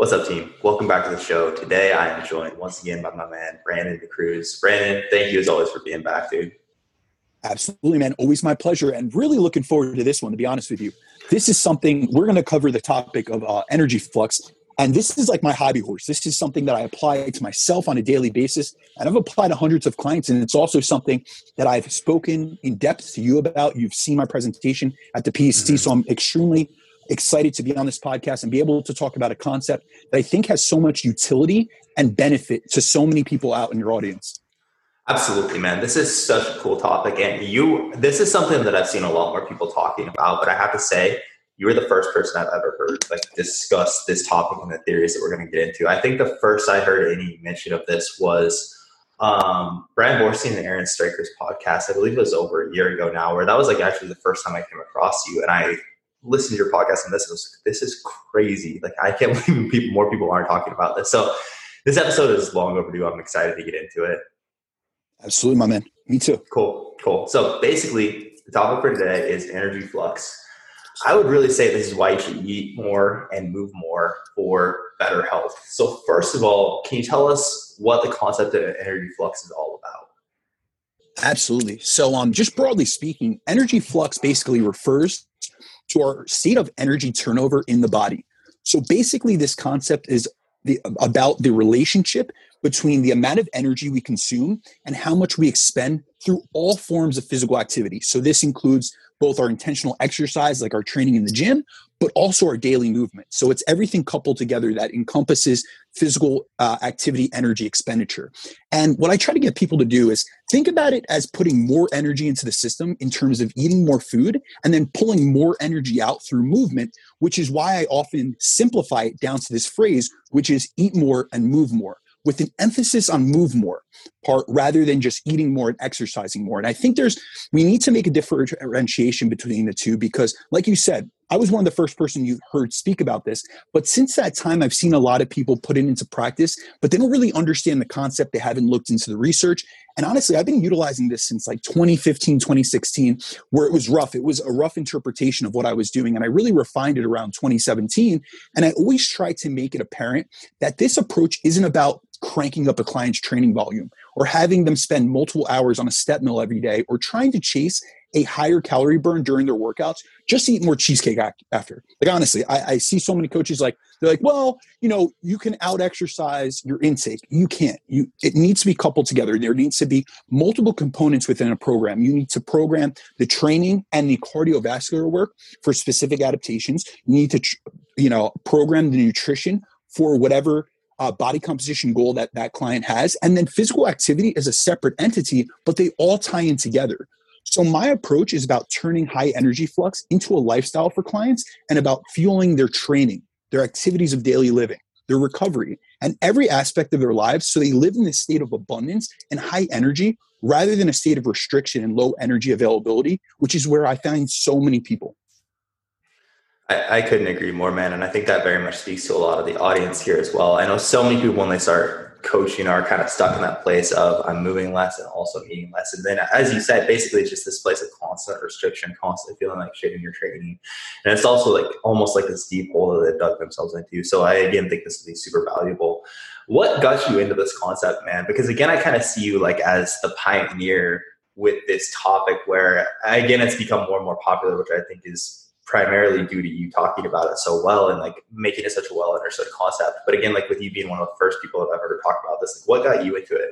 What's up, team? Welcome back to the show. Today I am joined once again by my man, Brandon DeCruz. Brandon, thank you as always for being back, dude. Absolutely, man. Always my pleasure. And really looking forward to this one, to be honest with you. This is something we're going to cover the topic of uh, energy flux. And this is like my hobby horse. This is something that I apply to myself on a daily basis. And I've applied to hundreds of clients. And it's also something that I've spoken in depth to you about. You've seen my presentation at the PSC. Mm-hmm. So I'm extremely excited to be on this podcast and be able to talk about a concept that I think has so much utility and benefit to so many people out in your audience. Absolutely, man. This is such a cool topic. And you, this is something that I've seen a lot more people talking about, but I have to say, you're the first person I've ever heard like discuss this topic and the theories that we're going to get into. I think the first I heard any mention of this was um, Brian Boorstein and Aaron Striker's podcast. I believe it was over a year ago now, where that was like actually the first time I came across you. And I listened to your podcast and this was this is crazy. Like I can't believe people more people aren't talking about this. So this episode is long overdue. I'm excited to get into it. Absolutely, my man. Me too. Cool, cool. So basically, the topic for today is energy flux. I would really say this is why you should eat more and move more for better health. So first of all, can you tell us what the concept of energy flux is all about? Absolutely. So, um, just broadly speaking, energy flux basically refers to our state of energy turnover in the body. So basically, this concept is the, about the relationship between the amount of energy we consume and how much we expend through all forms of physical activity. So this includes both our intentional exercise, like our training in the gym, but also our daily movement. So it's everything coupled together that encompasses physical uh, activity energy expenditure. And what I try to get people to do is think about it as putting more energy into the system in terms of eating more food and then pulling more energy out through movement, which is why I often simplify it down to this phrase, which is eat more and move more with an emphasis on move more part rather than just eating more and exercising more. And I think there's, we need to make a differentiation between the two because, like you said, I was one of the first person you heard speak about this. But since that time, I've seen a lot of people put it into practice, but they don't really understand the concept. They haven't looked into the research. And honestly, I've been utilizing this since like 2015, 2016, where it was rough. It was a rough interpretation of what I was doing. And I really refined it around 2017. And I always try to make it apparent that this approach isn't about cranking up a client's training volume or having them spend multiple hours on a step mill every day or trying to chase a higher calorie burn during their workouts, just eat more cheesecake after. Like honestly, I, I, see so many coaches like they're like, well, you know, you can out exercise your intake. You can't. You it needs to be coupled together. There needs to be multiple components within a program. You need to program the training and the cardiovascular work for specific adaptations. You need to, you know, program the nutrition for whatever uh, body composition goal that that client has. And then physical activity is a separate entity, but they all tie in together. So my approach is about turning high energy flux into a lifestyle for clients and about fueling their training, their activities of daily living, their recovery, and every aspect of their lives so they live in this state of abundance and high energy rather than a state of restriction and low energy availability, which is where I find so many people. I, I, couldn't agree more, man. And I think that very much speaks to a lot of the audience here as well. I know so many people when they start coaching are kind of stuck in that place of I'm moving less and also eating less. And then, as you said, basically just this place of constant restriction, constantly feeling like shit in your training. And it's also like almost like this deep hole that they dug themselves into. So I again think this will be super valuable. What got you into this concept, man? Because again, I kind of see you like as the pioneer with this topic where again it's become more and more popular, which I think is primarily due to you talking about it so well and like making it such a well understood concept. But again, like with you being one of the first people I've ever talked about this, like what got you into it?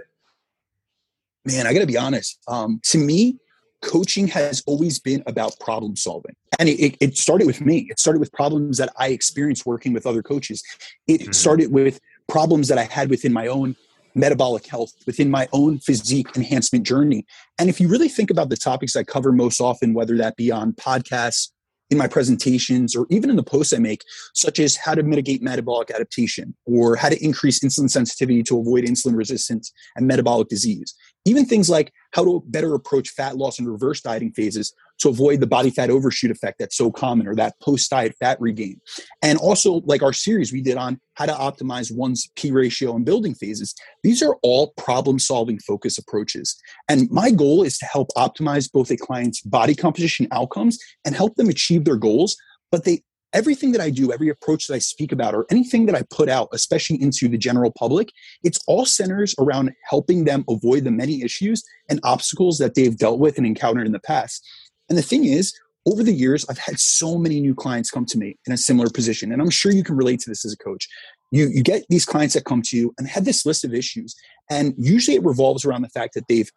Man, I got to be honest. Um, to me, coaching has always been about problem solving. And it, it, started with me. It started with problems that I experienced working with other coaches. It mm-hmm. started with problems that I had within my own metabolic health, within my own physique enhancement journey. And if you really think about the topics I cover most often, whether that be on podcasts in my presentations or even in the posts I make, such as how to mitigate metabolic adaptation or how to increase insulin sensitivity to avoid insulin resistance and metabolic disease. Even things like how to better approach fat loss and reverse dieting phases to avoid the body fat overshoot effect that's so common or that post diet fat regain. And also, like our series we did on how to optimize one's P ratio and building phases, these are all problem solving focus approaches. And my goal is to help optimize both a client's body composition outcomes and help them achieve their goals, but they everything that I do, every approach that I speak about, or anything that I put out, especially into the general public, it's all centers around helping them avoid the many issues and obstacles that they've dealt with and encountered in the past. And the thing is, over the years, I've had so many new clients come to me in a similar position. And I'm sure you can relate to this as a coach. You, you get these clients that come to you and have this list of issues. And usually it revolves around the fact that they've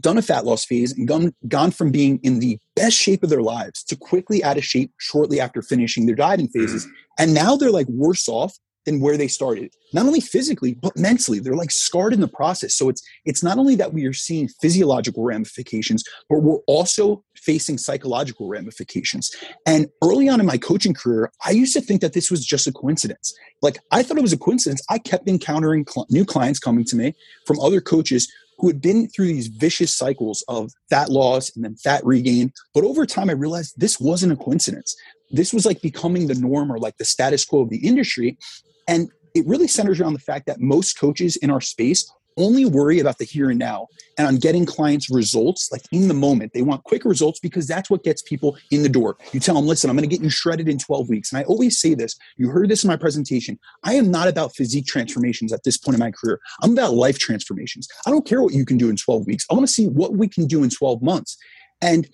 done a fat loss phase and gone, gone from being in the best shape of their lives to quickly out of shape shortly after finishing their dieting phases. Mm. And now they're like worse off than where they started. Not only physically but mentally. They're like scarred in the process. So it's it's not only that we are seeing physiological ramifications but we're also facing psychological ramifications. And early on in my coaching career i used to think that this was just a coincidence. Like i thought it was a coincidence. I kept encountering cl- new clients coming to me from other coaches who had been through these vicious cycles of fat loss and then fat regain. But over time, I realized this wasn't a coincidence. This was like becoming the norm or like the status quo of the industry. And it really centers around the fact that most coaches in our space only worry about the here and now and on getting clients results like in the moment. They want quick results because that's what gets people in the door. You tell them, listen, I'm going to get you shredded in 12 weeks. And I always say this, you heard this in my presentation. I am not about physique transformations at this point in my career. I'm about life transformations. I don't care what you can do in 12 weeks. I want to see what we can do in 12 months. And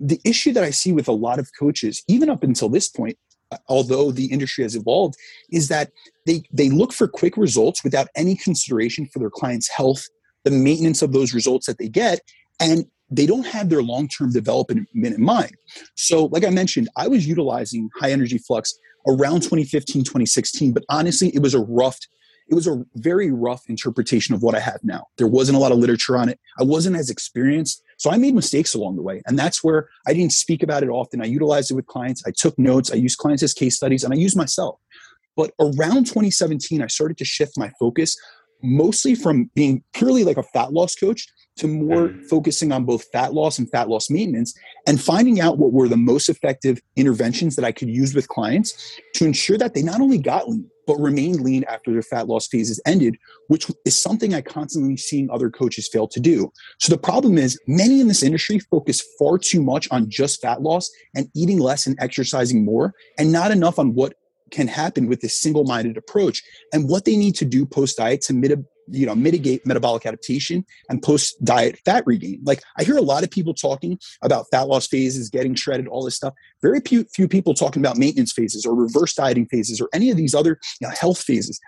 the issue that I see with a lot of coaches, even up until this point, although the industry has evolved, is that they, they look for quick results without any consideration for their client's health, the maintenance of those results that they get, and they don't have their long-term development in mind. So, like I mentioned, I was utilizing high energy flux around 2015, 2016, but honestly, it was a rough it was a very rough interpretation of what I have now. There wasn't a lot of literature on it. I wasn't as experienced. So I made mistakes along the way. And that's where I didn't speak about it often. I utilized it with clients. I took notes. I used clients as case studies and I used myself. But around 2017, I started to shift my focus mostly from being purely like a fat loss coach to more mm-hmm. focusing on both fat loss and fat loss maintenance and finding out what were the most effective interventions that I could use with clients to ensure that they not only got lean, but remained lean after their fat loss phases ended, which is something I constantly seeing other coaches fail to do. So the problem is many in this industry focus far too much on just fat loss and eating less and exercising more and not enough on what can happen with this single-minded approach and what they need to do post-diet to mitigate you know mitigate metabolic adaptation and post diet fat regain like i hear a lot of people talking about fat loss phases getting shredded all this stuff very few, few people talking about maintenance phases or reverse dieting phases or any of these other you know, health phases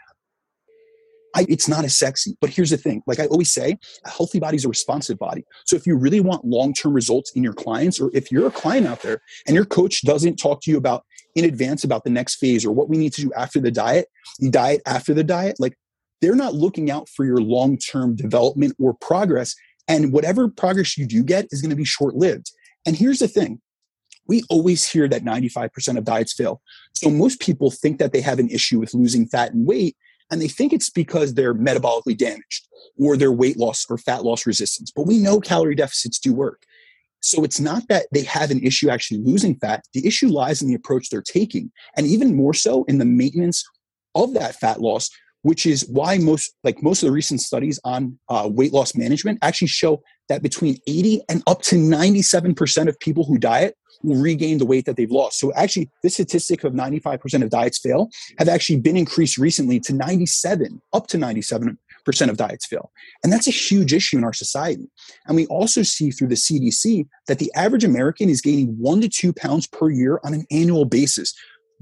I, it's not as sexy. But here's the thing like I always say, a healthy body is a responsive body. So if you really want long term results in your clients, or if you're a client out there and your coach doesn't talk to you about in advance about the next phase or what we need to do after the diet, diet after the diet, like they're not looking out for your long term development or progress. And whatever progress you do get is going to be short lived. And here's the thing we always hear that 95% of diets fail. So most people think that they have an issue with losing fat and weight, and they think it's because they're metabolically damaged or their weight loss or fat loss resistance. But we know calorie deficits do work. So it's not that they have an issue actually losing fat. The issue lies in the approach they're taking, and even more so in the maintenance of that fat loss, which is why most like most of the recent studies on uh, weight loss management actually show that between 80 and up to 97% of people who diet will regain the weight that they've lost. So actually this statistic of 95% of diets fail have actually been increased recently to 97, up to 97 percent of diets fail. And that's a huge issue in our society. And we also see through the CDC that the average American is gaining one to two pounds per year on an annual basis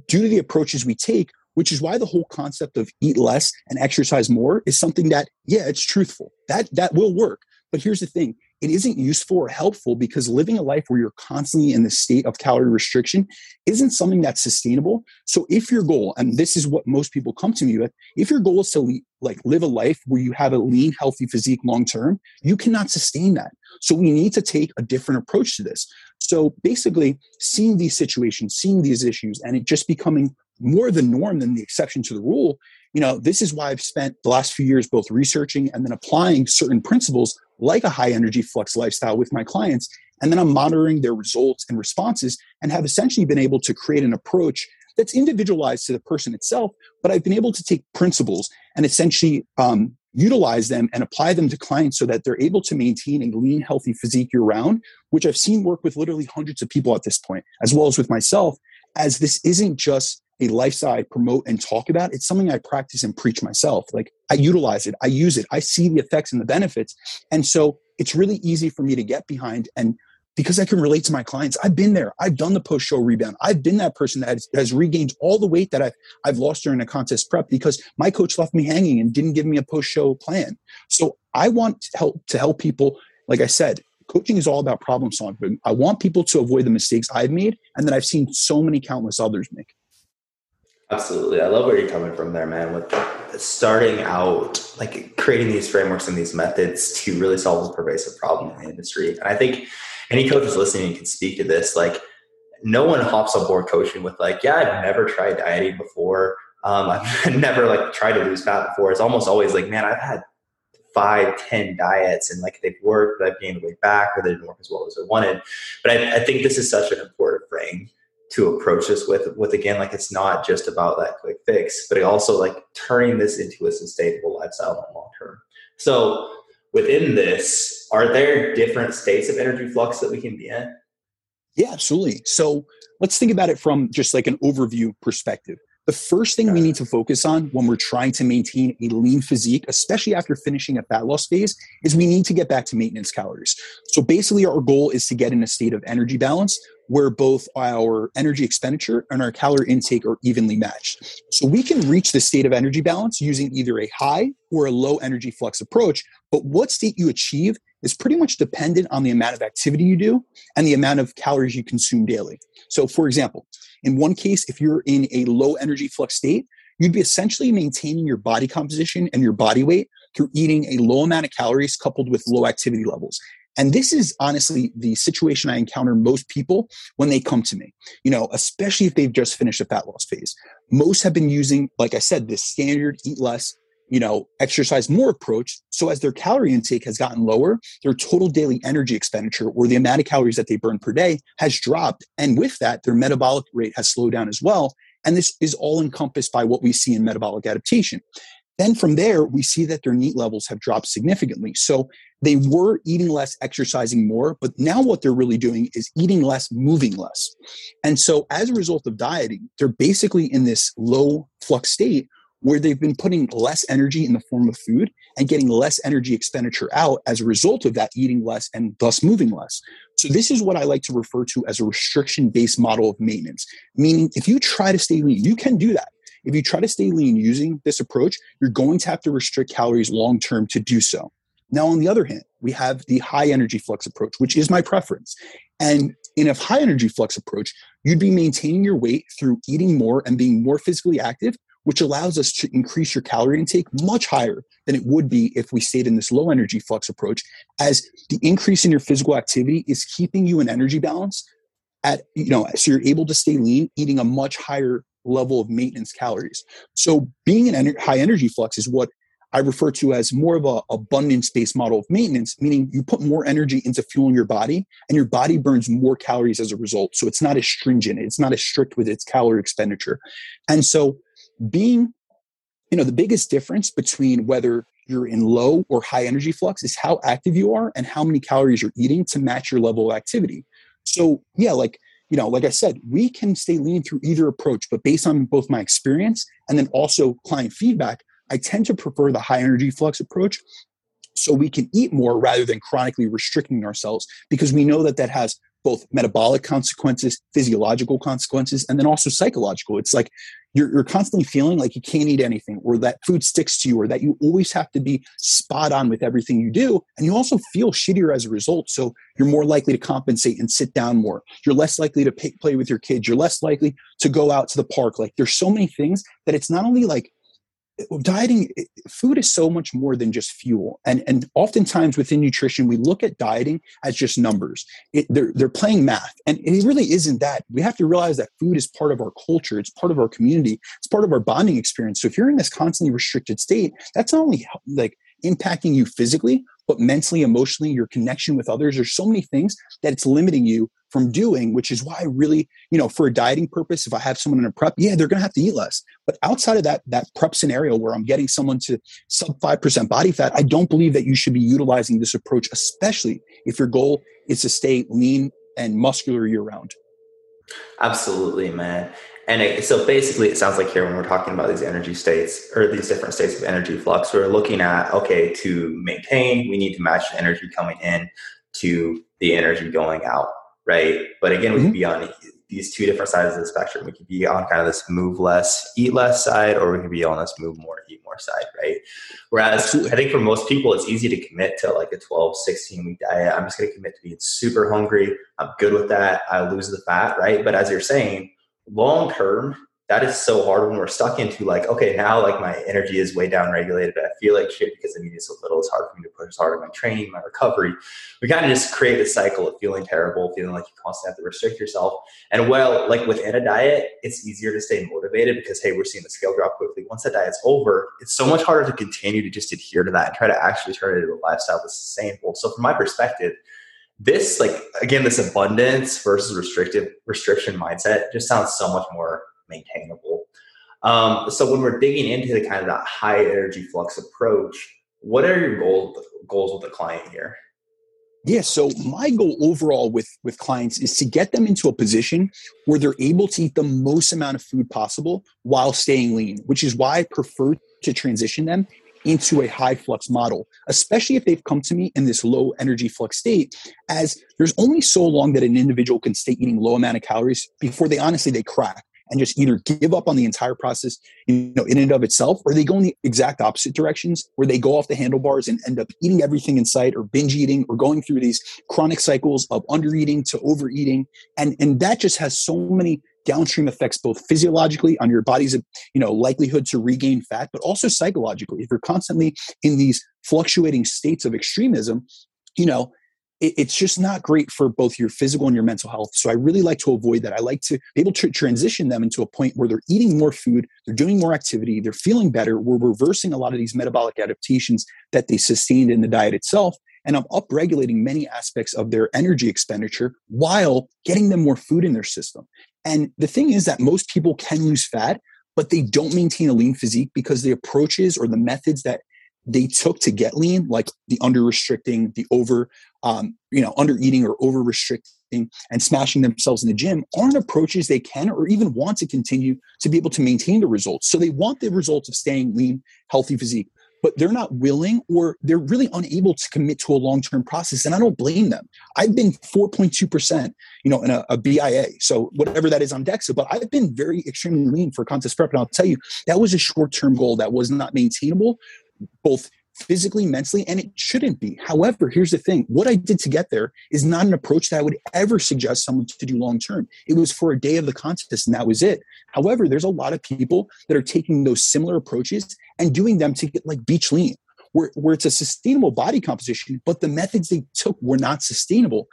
due to the approaches we take which is why the whole concept of eat less and exercise more is something that yeah it's truthful. That that will work. But here's the thing. It isn't useful or helpful because living a life where you're constantly in the state of calorie restriction isn't something that's sustainable. So if your goal and this is what most people come to me with if your goal is to le- like live a life where you have a lean healthy physique long term you cannot sustain that. So we need to take a different approach to this. So basically seeing these situations seeing these issues and it just becoming more the norm than the exception to the rule. You know this is why i've spent the last few years both researching and then applying certain principles like a high energy flux lifestyle with my clients. And then i'm monitoring their results and responses and have essentially been able to create an approach that's individualized to the person itself but i've been able to take principles and essentially um, utilize them and apply them to clients so that they're able to maintain a lean healthy physique year round which i've seen work with literally hundreds of people at this point as well as with myself as this isn't just a lifestyle I promote and talk about. It's something I practice and preach myself. Like I utilize it, I use it, I see the effects and the benefits. And so it's really easy for me to get behind. And because I can relate to my clients, I've been there. I've done the post show rebound. I've been that person that has, has, regained all the weight that I've, I've lost during a contest prep because my coach left me hanging and didn't give me a post show plan. So I want to help, to help people, like I said, coaching is all about problem solving. I want people to avoid the mistakes I've made and that I've seen so many countless others make. Absolutely. I love where you're coming from there, man, with starting out, like creating these frameworks and these methods to really solve a pervasive problem in the industry. And I think any coaches listening can speak to this. Like, no one hops on board coaching with, like, yeah, I've never tried dieting before. Um, I've never like tried to lose fat before. It's almost always like, man, I've had five, ten diets and like they've worked, but I've gained weight back or they didn't work as well as I wanted. But I, I think this is such an important frame to approach this with with again like it's not just about that quick fix but also like turning this into a sustainable lifestyle in the long term. So within this are there different states of energy flux that we can be in? Yeah absolutely. So let's think about it from just like an overview perspective the first thing we need to focus on when we're trying to maintain a lean physique, especially after finishing a fat loss phase, is we need to get back to maintenance calories. So basically, our goal is to get in a state of energy balance where both our energy expenditure and our calorie intake are evenly matched. So we can reach the state of energy balance using either a high or a low energy flux approach. But what state you achieve is pretty much dependent on the amount of activity you do and the amount of calories you consume daily. So, for example, in one case, if you're in a low energy flux state, you'd be essentially maintaining your body composition and your body weight through eating a low amount of calories coupled with low activity levels. And this is honestly the situation I encounter most people when they come to me, you know, especially if they've just finished a fat loss phase. Most have been using, like I said, this standard eat less, you know, exercise more approach. So as their calorie intake has gotten lower, their total daily energy expenditure or the amount of calories that they burn per day has dropped. And with that, their metabolic rate has slowed down as well. And this is all encompassed by what we see in metabolic adaptation. Then from there, we see that their NEAT levels have dropped significantly. So they were eating less, exercising more, but now what they're really doing is eating less, moving less. And so as a result of dieting, they're basically in this low flux state where they've been putting less energy in the form of food and getting less energy expenditure out as a result of that eating less and thus moving less. So this is what I like to refer to as a restriction based model of maintenance, meaning if you try to stay lean, you can do that if you try to stay lean using this approach, you're going to have to restrict calories long term to do so. Now, on the other hand, we have the high energy flux approach, which is my preference. And in a high energy flux approach, you'd be maintaining your weight through eating more and being more physically active, which allows us to increase your calorie intake much higher than it would be if we stayed in this low energy flux approach, as the increase in your physical activity is keeping you in energy balance at, you know, so you're able to stay lean, eating a much higher level of maintenance calories. So being in an high energy flux is what I refer to as more of a abundance based model of maintenance, meaning you put more energy into fueling your body and your body burns more calories as a result. So it's not as stringent, it's not as strict with its calorie expenditure. And so being, you know, the biggest difference between whether you're in low or high energy flux is how active you are and how many calories you're eating to match your level of activity. So yeah, like you know, like I said, we can stay lean through either approach, but based on both my experience and then also client feedback, I tend to prefer the high energy flux approach so we can eat more rather than chronically restricting ourselves because we know that that has both metabolic consequences, physiological consequences, and then also psychological. It's like you're, you're constantly feeling like you can't eat anything, or that food sticks to you, or that you always have to be spot on with everything you do. And you also feel shittier as a result. So you're more likely to compensate and sit down more. You're less likely to pay, play with your kids. You're less likely to go out to the park. Like there's so many things that it's not only like dieting eh, food is so much more than just fuel. And and oftentimes within nutrition we look at dieting as just numbers. It, they're they're playing math. And it really isn't that. We have to realize that food is part of our culture. It's part of our community. It's part of our bonding experience. So if you're in this constantly restricted state that's not only like impacting you physically but mentally emotionally your connection with others. There's so many things that it's limiting you from doing, which is why I really, you know, for a dieting purpose, if I have someone in a prep, yeah, they're going to have to eat less. But outside of that, that prep scenario where I'm getting someone to sub 5% body fat, I don't believe that you should be utilizing this approach, especially if your goal is to stay lean and muscular year round. Absolutely, man. And it, so basically, it sounds like here when we're talking about these energy states or these different states of energy flux, we're looking at okay, to maintain, we need to match the energy coming in to the energy going out, right? But again, we mm-hmm. can be on these two different sides of the spectrum. We could be on kind of this move less, eat less side, or we could be on this move more, eat more side, right? Whereas Absolutely. I think for most people, it's easy to commit to like a 12, 16 week diet. I'm just going to commit to being super hungry. I'm good with that. I lose the fat, right? But as you're saying, long term, that is so hard when we're stuck into like, okay, now like my energy is way down regulated. I feel like shit because I need it so little. It's hard for me to push hard on my training, my recovery. We kind of just create a cycle of feeling terrible, feeling like you constantly have to restrict yourself. And well, like within a diet, it's easier to stay motivated because hey, we're seeing the scale drop quickly. Once that diet's over, it's so much harder to continue to just adhere to that and try to actually turn it into a lifestyle that's sustainable. So from my perspective, this like again this abundance versus restrictive restriction mindset just sounds so much more maintainable. Um, so when we're digging into the kind of that high energy flux approach what are your goals goals with the client here? Yeah so my goal overall with with clients is to get them into a position where they're able to eat the most amount of food possible while staying lean which is why i prefer to transition them into a high flux model, especially if they've come to me in this low energy flux state, as there's only so long that an individual can stay eating low amount of calories before they honestly they crack and just either give up on the entire process, you know, in and of itself, or they go in the exact opposite directions where they go off the handlebars and end up eating everything in sight or binge eating or going through these chronic cycles of under eating to overeating. And, and that just has so many downstream effects both physiologically on your body's you know likelihood to regain fat but also psychologically if you're constantly in these fluctuating states of extremism you know it's just not great for both your physical and your mental health. So I really like to avoid that. I like to be able to transition them into a point where they're eating more food, they're doing more activity, they're feeling better. We're reversing a lot of these metabolic adaptations that they sustained in the diet itself and I'm upregulating many aspects of their energy expenditure while getting them more food in their system. And the thing is that most people can lose fat, but they don't maintain a lean physique because the approaches or the methods that they took to get lean, like the under restricting, the over, um, you know, under eating or over restricting and smashing themselves in the gym, aren't approaches they can or even want to continue to be able to maintain the results. So they want the results of staying lean, healthy physique, but they're not willing or they're really unable to commit to a long-term process and i don't blame them i've been 4.2% you know in a, a BIA so whatever that is on DEXA but i've been very extremely lean for contest prep and i'll tell you that was a short-term goal that was not maintainable both physically, mentally, and it shouldn't be. However, here's the thing what I did to get there is not an approach that I would ever suggest someone to do long term. It was for a day of the contest, and that was it. However, there's a lot of people that are taking those similar approaches and doing them to get like beach lean. Where, where it's a sustainable body composition, but the methods they took were not sustainable.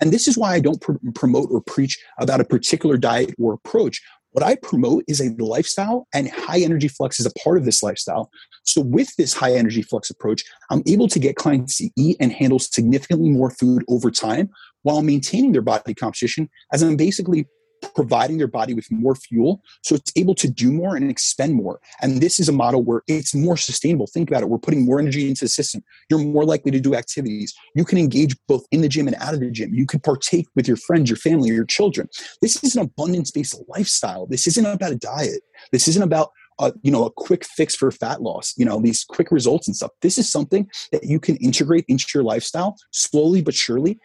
And this is why I don't pr- promote or preach about a particular diet or approach. What I promote is a lifestyle, and high energy flux is a part of this lifestyle. So, with this high energy flux approach, I'm able to get clients to eat and handle significantly more food over time while maintaining their body composition, as I'm basically providing their body with more fuel so it's able to do more and expend more. And this is a model where it's more sustainable. Think about it. We're putting more energy into the system. You're more likely to do activities. You can engage both in the gym and out of the gym. You can partake with your friends, your family, or your children. This is an abundance based lifestyle. This isn't about a diet. This isn't about a, you know a quick fix for fat loss you know these quick results and stuff this is something that you can integrate into your lifestyle slowly but surely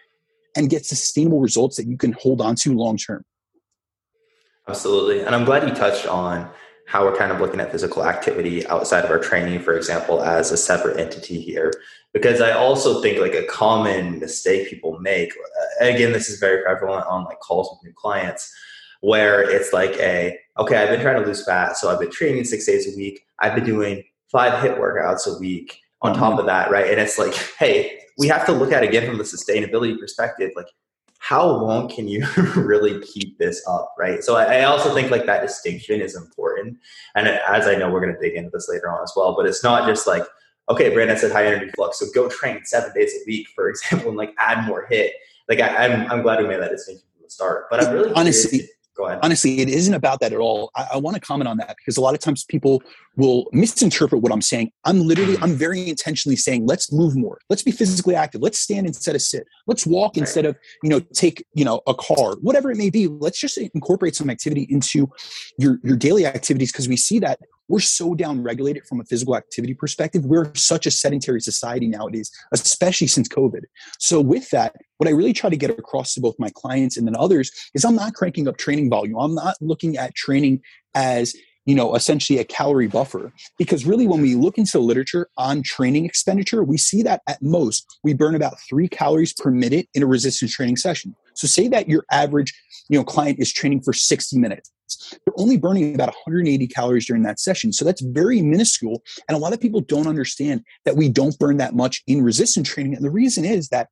and get sustainable results that you can hold on to long term Absolutely. And I'm glad you touched on how we're kind of looking at physical activity outside of our training, for example, as a separate entity here. Because I also think like a common mistake people make, uh, again, this is very prevalent on like calls with new clients, where it's like a, okay, I've been trying to lose fat. So I've been training six days a week. I've been doing five HIIT workouts a week on top of that, right? And it's like, hey, we have to look at it again from the sustainability perspective. Like, how long can you really keep this up right so I, I, also think like that distinction is important and as i know we're going to dig into this later on as well but it's not just like okay brandon said high energy flux so go train seven days a week for example and like add more HIIT. like I, am I'm, I'm glad we made that distinction from the start but i'm really honestly Go ahead. Honestly, it isn't about that at all. I, I want to comment on that because a lot of times people will misinterpret what I'm saying. I'm literally, I'm very intentionally saying, let's move more. Let's be physically active. Let's stand instead of sit. Let's walk instead of, you know, take, you know, a car, whatever it may be. Let's just incorporate some activity into your, your daily activities because we see that we're so down regulated from a physical activity perspective. We're such a sedentary society nowadays, especially since COVID. So, with that, what I really try to get across to both my clients and then others is I'm not cranking up training volume. I'm not looking at training as you know essentially a calorie buffer because really when we look into the literature on training expenditure we see that at most we burn about three calories per minute in a resistance training session so say that your average you know client is training for 60 minutes they're only burning about 180 calories during that session. So that's very minuscule. And a lot of people don't understand that we don't burn that much in resistance training. And the reason is that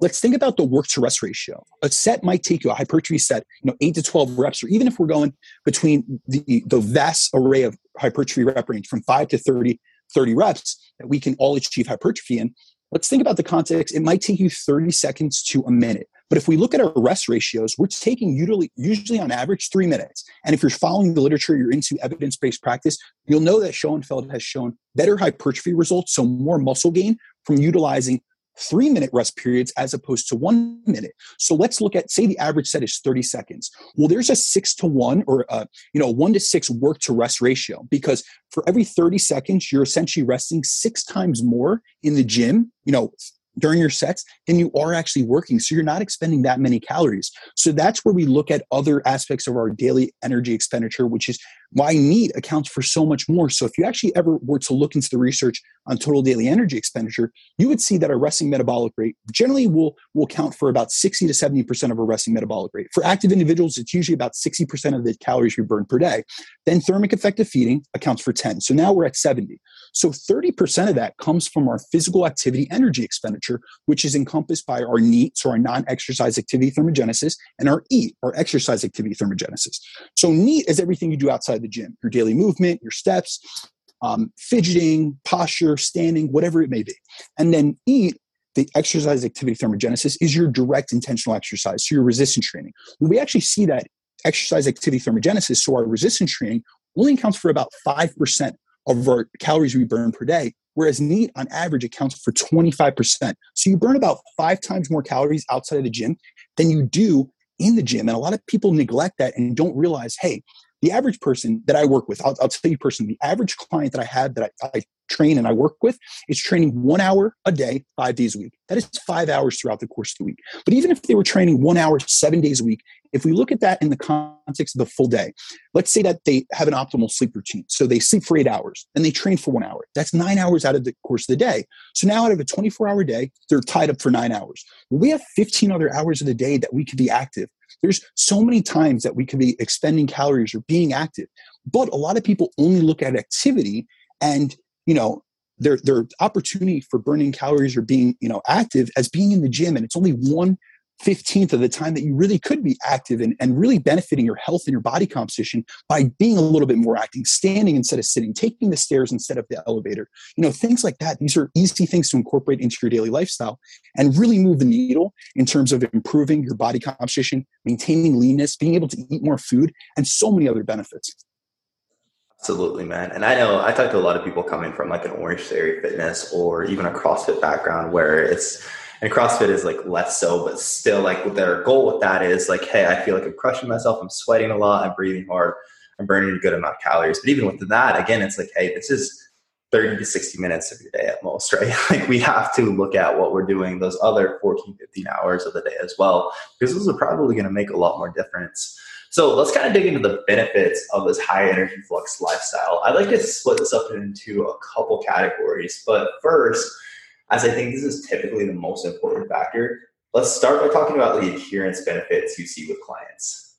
let's think about the work to rest ratio. A set might take you a hypertrophy set, you know, eight to 12 reps, or even if we're going between the, the vast array of hypertrophy rep range from five to 30, 30 reps that we can all achieve hypertrophy in. Let's think about the context. It might take you 30 seconds to a minute. But if we look at our rest ratios, we're taking usually, usually on average three minutes. And if you're following the literature, you're into evidence based practice, you'll know that Schoenfeld has shown better hypertrophy results, so more muscle gain from utilizing three minute rest periods as opposed to one minute. So let's look at, say, the average set is 30 seconds. Well, there's a six to one or, a, you know, one to six work to rest ratio because for every 30 seconds, you're essentially resting six times more in the gym, you know, during your sets than you are actually working. So you're not expending that many calories. So that's where we look at other aspects of our daily energy expenditure, which is why NEAT accounts for so much more. So if you actually ever were to look into the research on total daily energy expenditure, you would see that our resting metabolic rate generally will, will count for about 60 to 70% of our resting metabolic rate. For active individuals, it's usually about 60% of the calories we burn per day. Then thermic effect of feeding accounts for 10. So now we're at 70. So 30% of that comes from our physical activity energy expenditure, which is encompassed by our NEAT, so our non-exercise activity thermogenesis, and our EAT, our exercise activity thermogenesis. So NEAT is everything you do outside the gym, your daily movement, your steps, um, fidgeting, posture, standing, whatever it may be. And then EAT, the exercise activity thermogenesis, is your direct intentional exercise, so your resistance training. We actually see that exercise activity thermogenesis, so our resistance training, only accounts for about 5% of our calories we burn per day, whereas NEAT on average accounts for 25%. So you burn about five times more calories outside of the gym than you do in the gym. And a lot of people neglect that and don't realize, hey, the average person that I work with, I'll, I'll tell you personally, the average client that I have that I, I train and I work with is training one hour a day, five days a week. That is five hours throughout the course of the week. But even if they were training one hour, seven days a week, if we look at that in the context of the full day, let's say that they have an optimal sleep routine. So they sleep for eight hours and they train for one hour. That's nine hours out of the course of the day. So now out of a 24 hour day, they're tied up for nine hours. We have 15 other hours of the day that we could be active. There's so many times that we could be expending calories or being active. But a lot of people only look at activity and, you know, their their opportunity for burning calories or being, you know, active as being in the gym. And it's only one 15th of the time that you really could be active and, and really benefiting your health and your body composition by being a little bit more active, standing instead of sitting, taking the stairs instead of the elevator. You know, things like that. These are easy things to incorporate into your daily lifestyle and really move the needle in terms of improving your body composition, maintaining leanness, being able to eat more food, and so many other benefits. Absolutely, man. And I know I talk to a lot of people coming from like an Orangetheory fitness or even a CrossFit background where it's and CrossFit is like less so, but still like their goal with that is like, hey, I feel like I'm crushing myself, I'm sweating a lot, I'm breathing hard, I'm burning a good amount of calories. But even with that, again, it's like, hey, this is 30 to 60 minutes of your day at most, right? like we have to look at what we're doing those other 14, 15 hours of the day as well, because those are probably going to make a lot more difference. So let's kind of dig into the benefits of this high energy flux lifestyle. I'd like to split this up into a couple categories, but first, as I think this is typically the most important factor, let's start by talking about the adherence benefits you see with clients.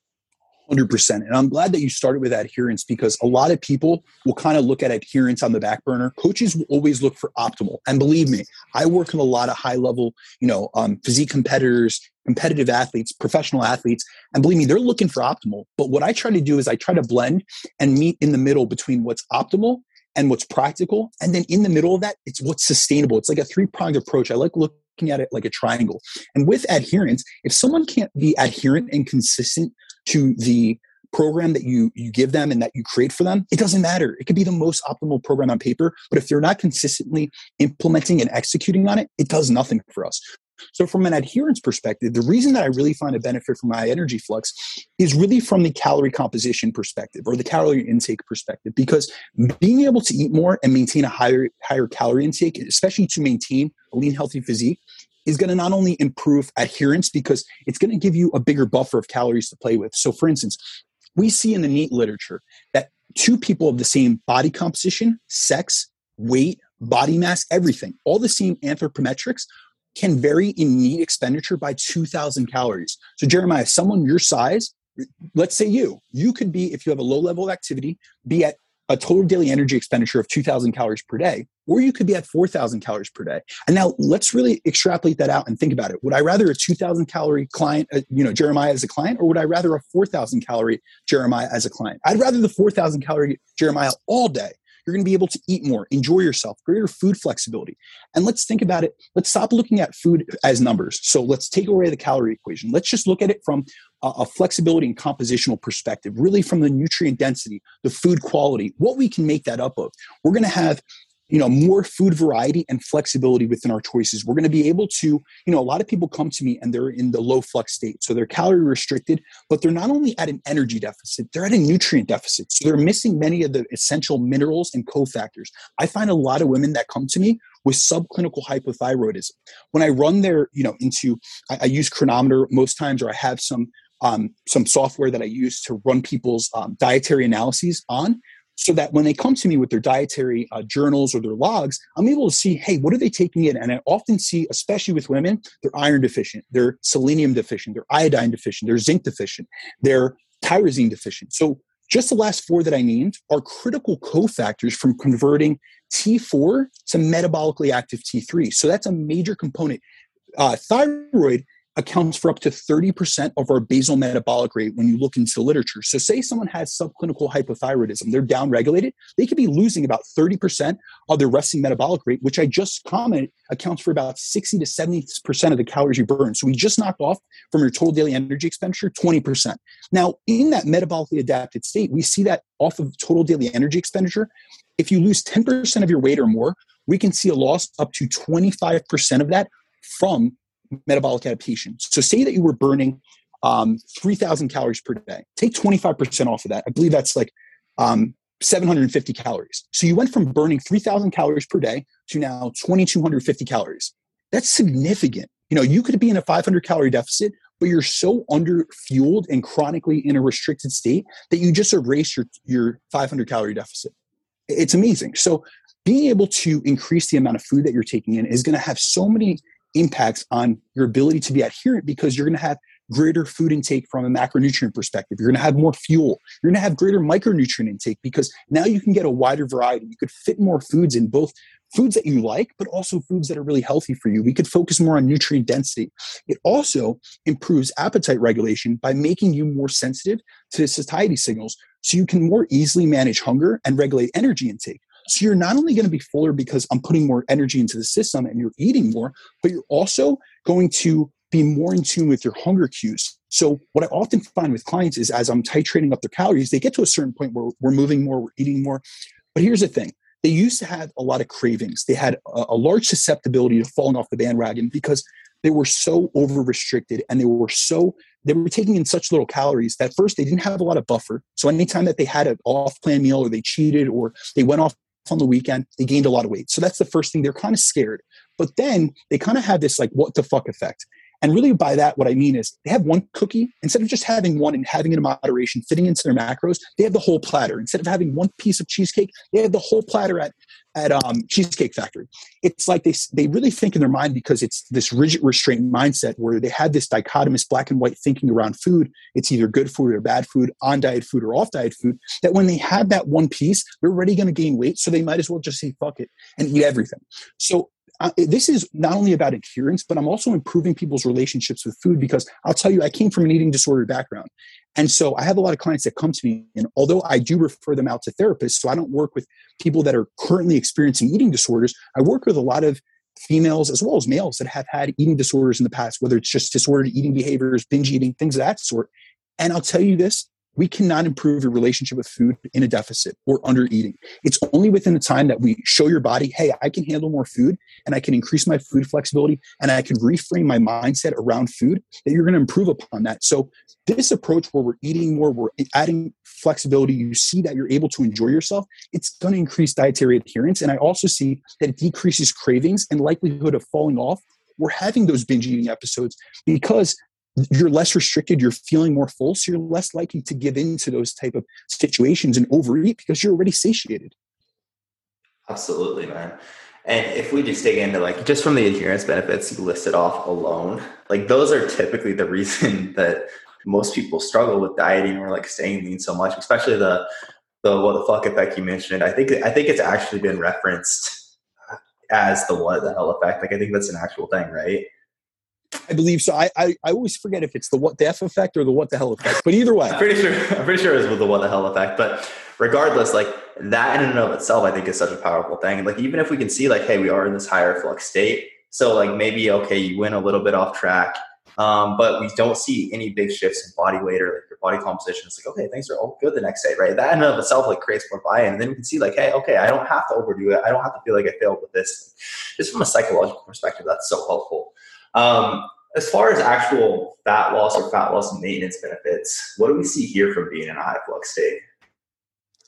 100%. And I'm glad that you started with adherence because a lot of people will kind of look at adherence on the back burner. Coaches will always look for optimal. And believe me, I work with a lot of high level, you know, um, physique competitors, competitive athletes, professional athletes. And believe me, they're looking for optimal. But what I try to do is I try to blend and meet in the middle between what's optimal and what's practical. And then in the middle of that, it's what's sustainable. It's like a three pronged approach. I like looking at it like a triangle. And with adherence, if someone can't be adherent and consistent to the program that you you give them and that you create for them it doesn't matter. It could be the most optimal program on paper but if they're not consistently implementing and executing on it it does nothing for us. So, from an adherence perspective, the reason that I really find a benefit from my energy flux is really from the calorie composition perspective or the calorie intake perspective, because being able to eat more and maintain a higher, higher calorie intake, especially to maintain a lean, healthy physique, is going to not only improve adherence because it's going to give you a bigger buffer of calories to play with. So, for instance, we see in the NEAT literature that two people of the same body composition, sex, weight, body mass, everything, all the same anthropometrics can vary in NEAT expenditure by 2000 calories. So Jeremiah, someone your size, let's say you, you could be, if you have a low level of activity, be at a total daily energy expenditure of 2000 calories per day, or you could be at 4000 calories per day. And now let's really extrapolate that out and think about it. Would I rather a 2000 calorie client, uh, you know, Jeremiah as a client, or would I rather a 4000 calorie Jeremiah as a client? I'd rather the 4000 calorie Jeremiah all day you're going to be able to eat more, enjoy yourself, greater food flexibility. And let's think about it. Let's stop looking at food as numbers. So let's take away the calorie equation. Let's just look at it from a flexibility and compositional perspective, really from the nutrient density, the food quality, what we can make that up of. We're going to have you know more food variety and flexibility within our choices. We're going to be able to you know a lot of people come to me and they're in the low flux state so they're calorie restricted but they're not only at an energy deficit they're at a nutrient deficit. So they're missing many of the essential minerals and cofactors. I find a lot of women that come to me with subclinical hypothyroidism. When i run their you know into i, I use Cronometer most times or i have some um, some software that I use to run people's um, dietary analyses on so that when they come to me with their dietary uh, journals or their logs, I'm able to see, hey, what are they taking in? And I often see, especially with women, they're iron deficient, they're selenium deficient, they're iodine deficient, they're zinc deficient, they're tyrosine deficient. So just the last four that I named are critical cofactors from converting T4 to metabolically active T3. So that's a major component. Uh, thyroid accounts for up to 30% of our basal metabolic rate when you look into the literature. So, say someone has subclinical hypothyroidism, they're downregulated, they could be losing about 30% of their resting metabolic rate, which I just commented accounts for about 60 to 70% of the calories you burn. So, we just knocked off from your total daily energy expenditure 20%. Now, in that metabolically adapted state, we see that off of total daily energy expenditure. If you lose 10% of your weight or more, we can see a loss up to 25% of that from metabolic adaptation. So, say that you were burning um, 3,000 calories per day. Take 25% off of that. I believe that's like um, 750 calories. So, you went from burning 3,000 calories per day to now 2,250 calories. That's significant. You know, you could be in a 500 calorie deficit, but you're so under fueled and chronically in a restricted state that you just erase your, your 500 calorie deficit. It's amazing. So, being able to increase the amount of food that you're taking in is going to have so many impacts on your ability to be adherent because you're going to have greater food intake from a macronutrient perspective. You're going to have more fuel. You're going to have greater micronutrient intake because now you can get a wider variety. You could fit more foods in both foods that you like, but also foods that are really healthy for you. We could focus more on nutrient density. It also improves appetite regulation by making you more sensitive to satiety signals so you can more easily manage hunger and regulate energy intake. So you're not only going to be fuller because I'm putting more energy into the system and you're eating more, but you're also going to be more in tune with your hunger cues. So what I often find with clients is as I'm titrating up their calories, they get to a certain point where we're moving more, we're eating more. But here's the thing. They used to have a lot of cravings. They had a, a large susceptibility to falling off the bandwagon because they were so over restricted and they were so they were taking in such little calories that first they didn't have a lot of buffer so anytime that they had an off plan meal or they cheated or they went off on the weekend, they gained a lot of weight. So that's the first thing. They're kind of scared. But then they kind of have this like, what the fuck effect. And really, by that, what I mean is they have one cookie. Instead of just having one and having it in moderation, fitting into their macros, they have the whole platter. Instead of having one piece of cheesecake, they have the whole platter at at um, Cheesecake Factory. It's like they they really think in their mind because it's this rigid restraint mindset where they have this dichotomous black and white thinking around food. It's either good food or bad food, on diet food or off diet food. That when they have that one piece, they're already going to gain weight, so they might as well just say fuck it and eat everything. So this is not only about adherence, but I'm also improving people's relationships with food because I'll tell you, I came from an eating disorder background. And so I have a lot of clients that come to me, and although I do refer them out to therapists, so I don't work with people that are currently experiencing eating disorders, I work with a lot of females as well as males that have had eating disorders in the past, whether it's just disordered eating behaviors, binge eating, things of that sort. And I'll tell you this we cannot improve your relationship with food in a deficit or under eating. It's only within the time that we show your body, hey, I can handle more food and I can increase my food flexibility and I can reframe my mindset around food that you're going to improve upon that. So, this approach where we're eating more, we're adding flexibility, you see that you're able to enjoy yourself, it's going to increase dietary adherence. And I also see that it decreases cravings and likelihood of falling off we're having those binge eating episodes because you're less restricted you're feeling more full so you're less likely to give in to those type of situations and overeat because you're already satiated. Absolutely man. And if we just dig into like just from the adherence benefits you listed off alone like those are typically the reason that most people struggle with dieting or like staying lean so much especially the the what the fuck effect you mentioned. I think i think it's actually been referenced as the what the hell effect. Like i think that's an actual thing right I believe so. I, I, I always forget if it's the what the f effect or the what the hell effect. But either way, I'm pretty sure I'm pretty sure it's the what the hell effect. But regardless, like that in and of itself, I think is such a powerful thing. Like even if we can see like, hey, we are in this higher flux state, so like maybe okay, you went a little bit off track, um, but we don't see any big shifts in body weight or like your body composition. It's like okay, things are all good the next day, right? That in and of itself like creates more buy-in, and then we can see like, hey, okay, I don't have to overdo it. I don't have to feel like I failed with this. Just from a psychological perspective, that's so helpful. Um, as far as actual fat loss or fat loss maintenance benefits, what do we see here from being in a high flux state?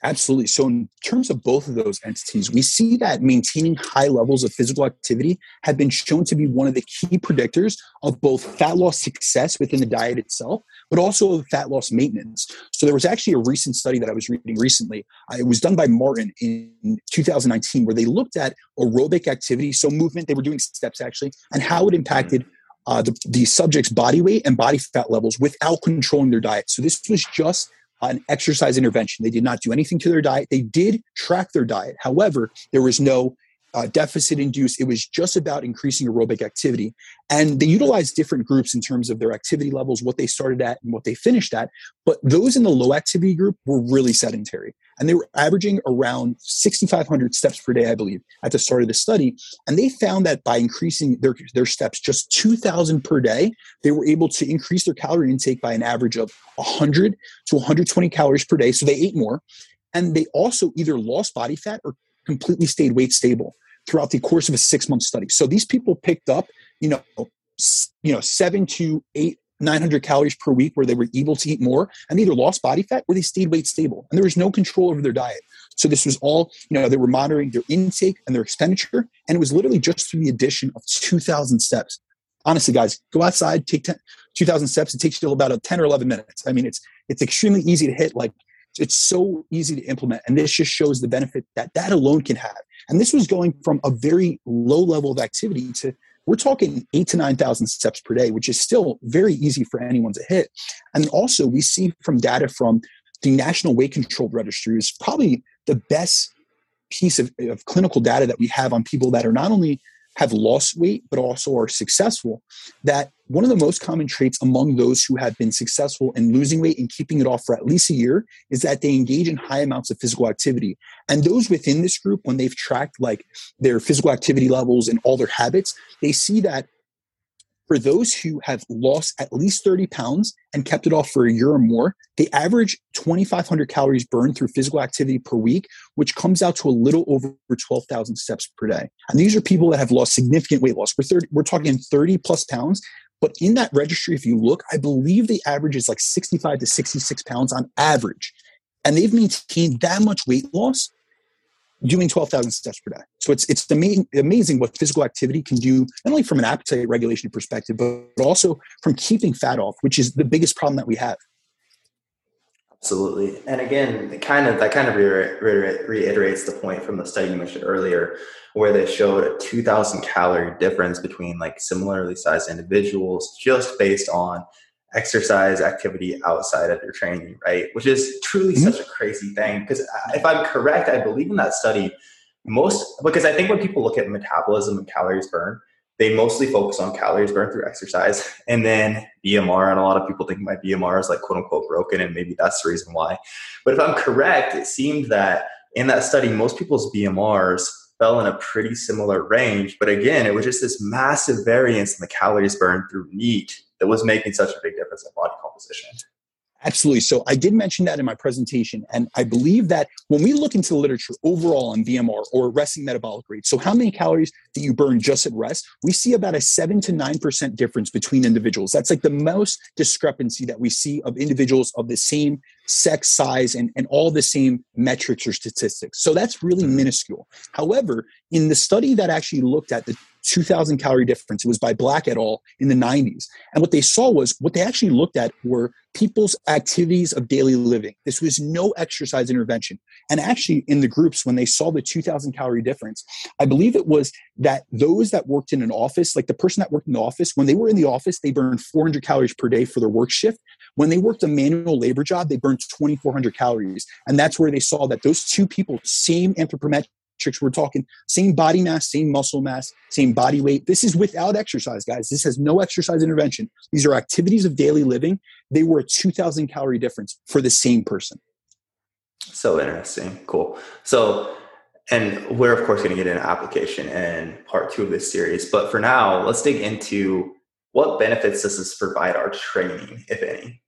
Absolutely. So, in terms of both of those entities, we see that maintaining high levels of physical activity have been shown to be one of the key predictors of both fat loss success within the diet itself, but also of fat loss maintenance. So, there was actually a recent study that I was reading recently. Uh, it was done by Martin in 2019, where they looked at aerobic activity, so movement, they were doing steps actually, and how it impacted uh, the, the subject's body weight and body fat levels without controlling their diet. So this was just an exercise intervention. They did not do anything to their diet. They did track their diet. However, there was no uh, deficit induced. It was just about increasing aerobic activity. And they utilized different groups in terms of their activity levels, what they started at and what they finished at. But those in the low activity group were really sedentary. And they were averaging around 6,500 steps per day, I believe, at the start of the study. And they found that by increasing their, their steps just 2,000 per day, they were able to increase their calorie intake by an average of 100 to 120 calories per day. So they ate more. And they also either lost body fat or completely stayed weight stable throughout the course of a six month study. So these people picked up, you know, you know, seven to eight, 900 calories per week where they were able to eat more and either lost body fat or they stayed weight stable and there was no control over their diet. So this was all, you know, they were monitoring their intake and their expenditure. And it was literally just through the addition of 2000 steps. Honestly, guys, go outside, take 10, 2000 steps. It takes you about 10 or 11 minutes. I mean, it's, it's extremely easy to hit. Like it's so easy to implement. And this just shows the benefit that that alone can have. And this was going from a very low level of activity to we're talking eight to 9,000 steps per day, which is still very easy for anyone to hit. And also, we see from data from the National Weight Control Registry is probably the best piece of, of clinical data that we have on people that are not only have lost weight but also are successful that one of the most common traits among those who have been successful in losing weight and keeping it off for at least a year is that they engage in high amounts of physical activity. And those within this group when they've tracked like their physical activity levels and all their habits they see that for those who have lost at least 30 pounds and kept it off for a year or more, they average 2,500 calories burned through physical activity per week, which comes out to a little over 12,000 steps per day. And these are people that have lost significant weight loss. We're, 30, we're talking 30 plus pounds. But in that registry, if you look, I believe the average is like 65 to 66 pounds on average. And they've maintained that much weight loss doing 12,000 steps per day. So it's it's amazing, amazing what physical activity can do, not only from an appetite regulation perspective, but also from keeping fat off, which is the biggest problem that we have. Absolutely, and again, kind of that kind of reiterates the point from the study you mentioned earlier, where they showed a 2,000 calorie difference between like similarly sized individuals just based on exercise activity outside of your training, right? Which is truly mm-hmm. such a crazy thing. Because if I'm correct, I believe in that study, most, because I think when people look at metabolism and calories burned, they mostly focus on calories burned through exercise and then BMR. And a lot of people think my BMR is like quote unquote broken, and maybe that's the reason why. But if I'm correct, it seemed that in that study, most people's BMRs fell in a pretty similar range. But again, it was just this massive variance in the calories burned through NEAT that was making such a big difference in body composition. Absolutely. So I did mention that in my presentation. And I believe that when we look into the literature overall on BMR or resting metabolic rate, so how many calories do you burn just at rest? We see about a seven to 9% difference between individuals. That's like the most discrepancy that we see of individuals of the same sex, size, and, and all the same metrics or statistics. So that's really mm-hmm. minuscule. However, in the study that actually looked at the 2000 calorie difference. It was by Black et al. in the 90s. And what they saw was what they actually looked at were people's activities of daily living. This was no exercise intervention. And actually, in the groups, when they saw the 2000 calorie difference, I believe it was that those that worked in an office, like the person that worked in the office, when they were in the office, they burned 400 calories per day for their work shift. When they worked a manual labor job, they burned 2,400 calories. And that's where they saw that those two people, same anthropometric metrics. We're talking same body mass, same muscle mass, same body weight. This is without exercise, guys. This has no exercise intervention. These are activities of daily living. They were a 2000 calorie difference for the same person. So interesting. Cool. So, and we're of course going to get into application in part two of this series. But for now, let's dig into what benefits does this provide our training, if any?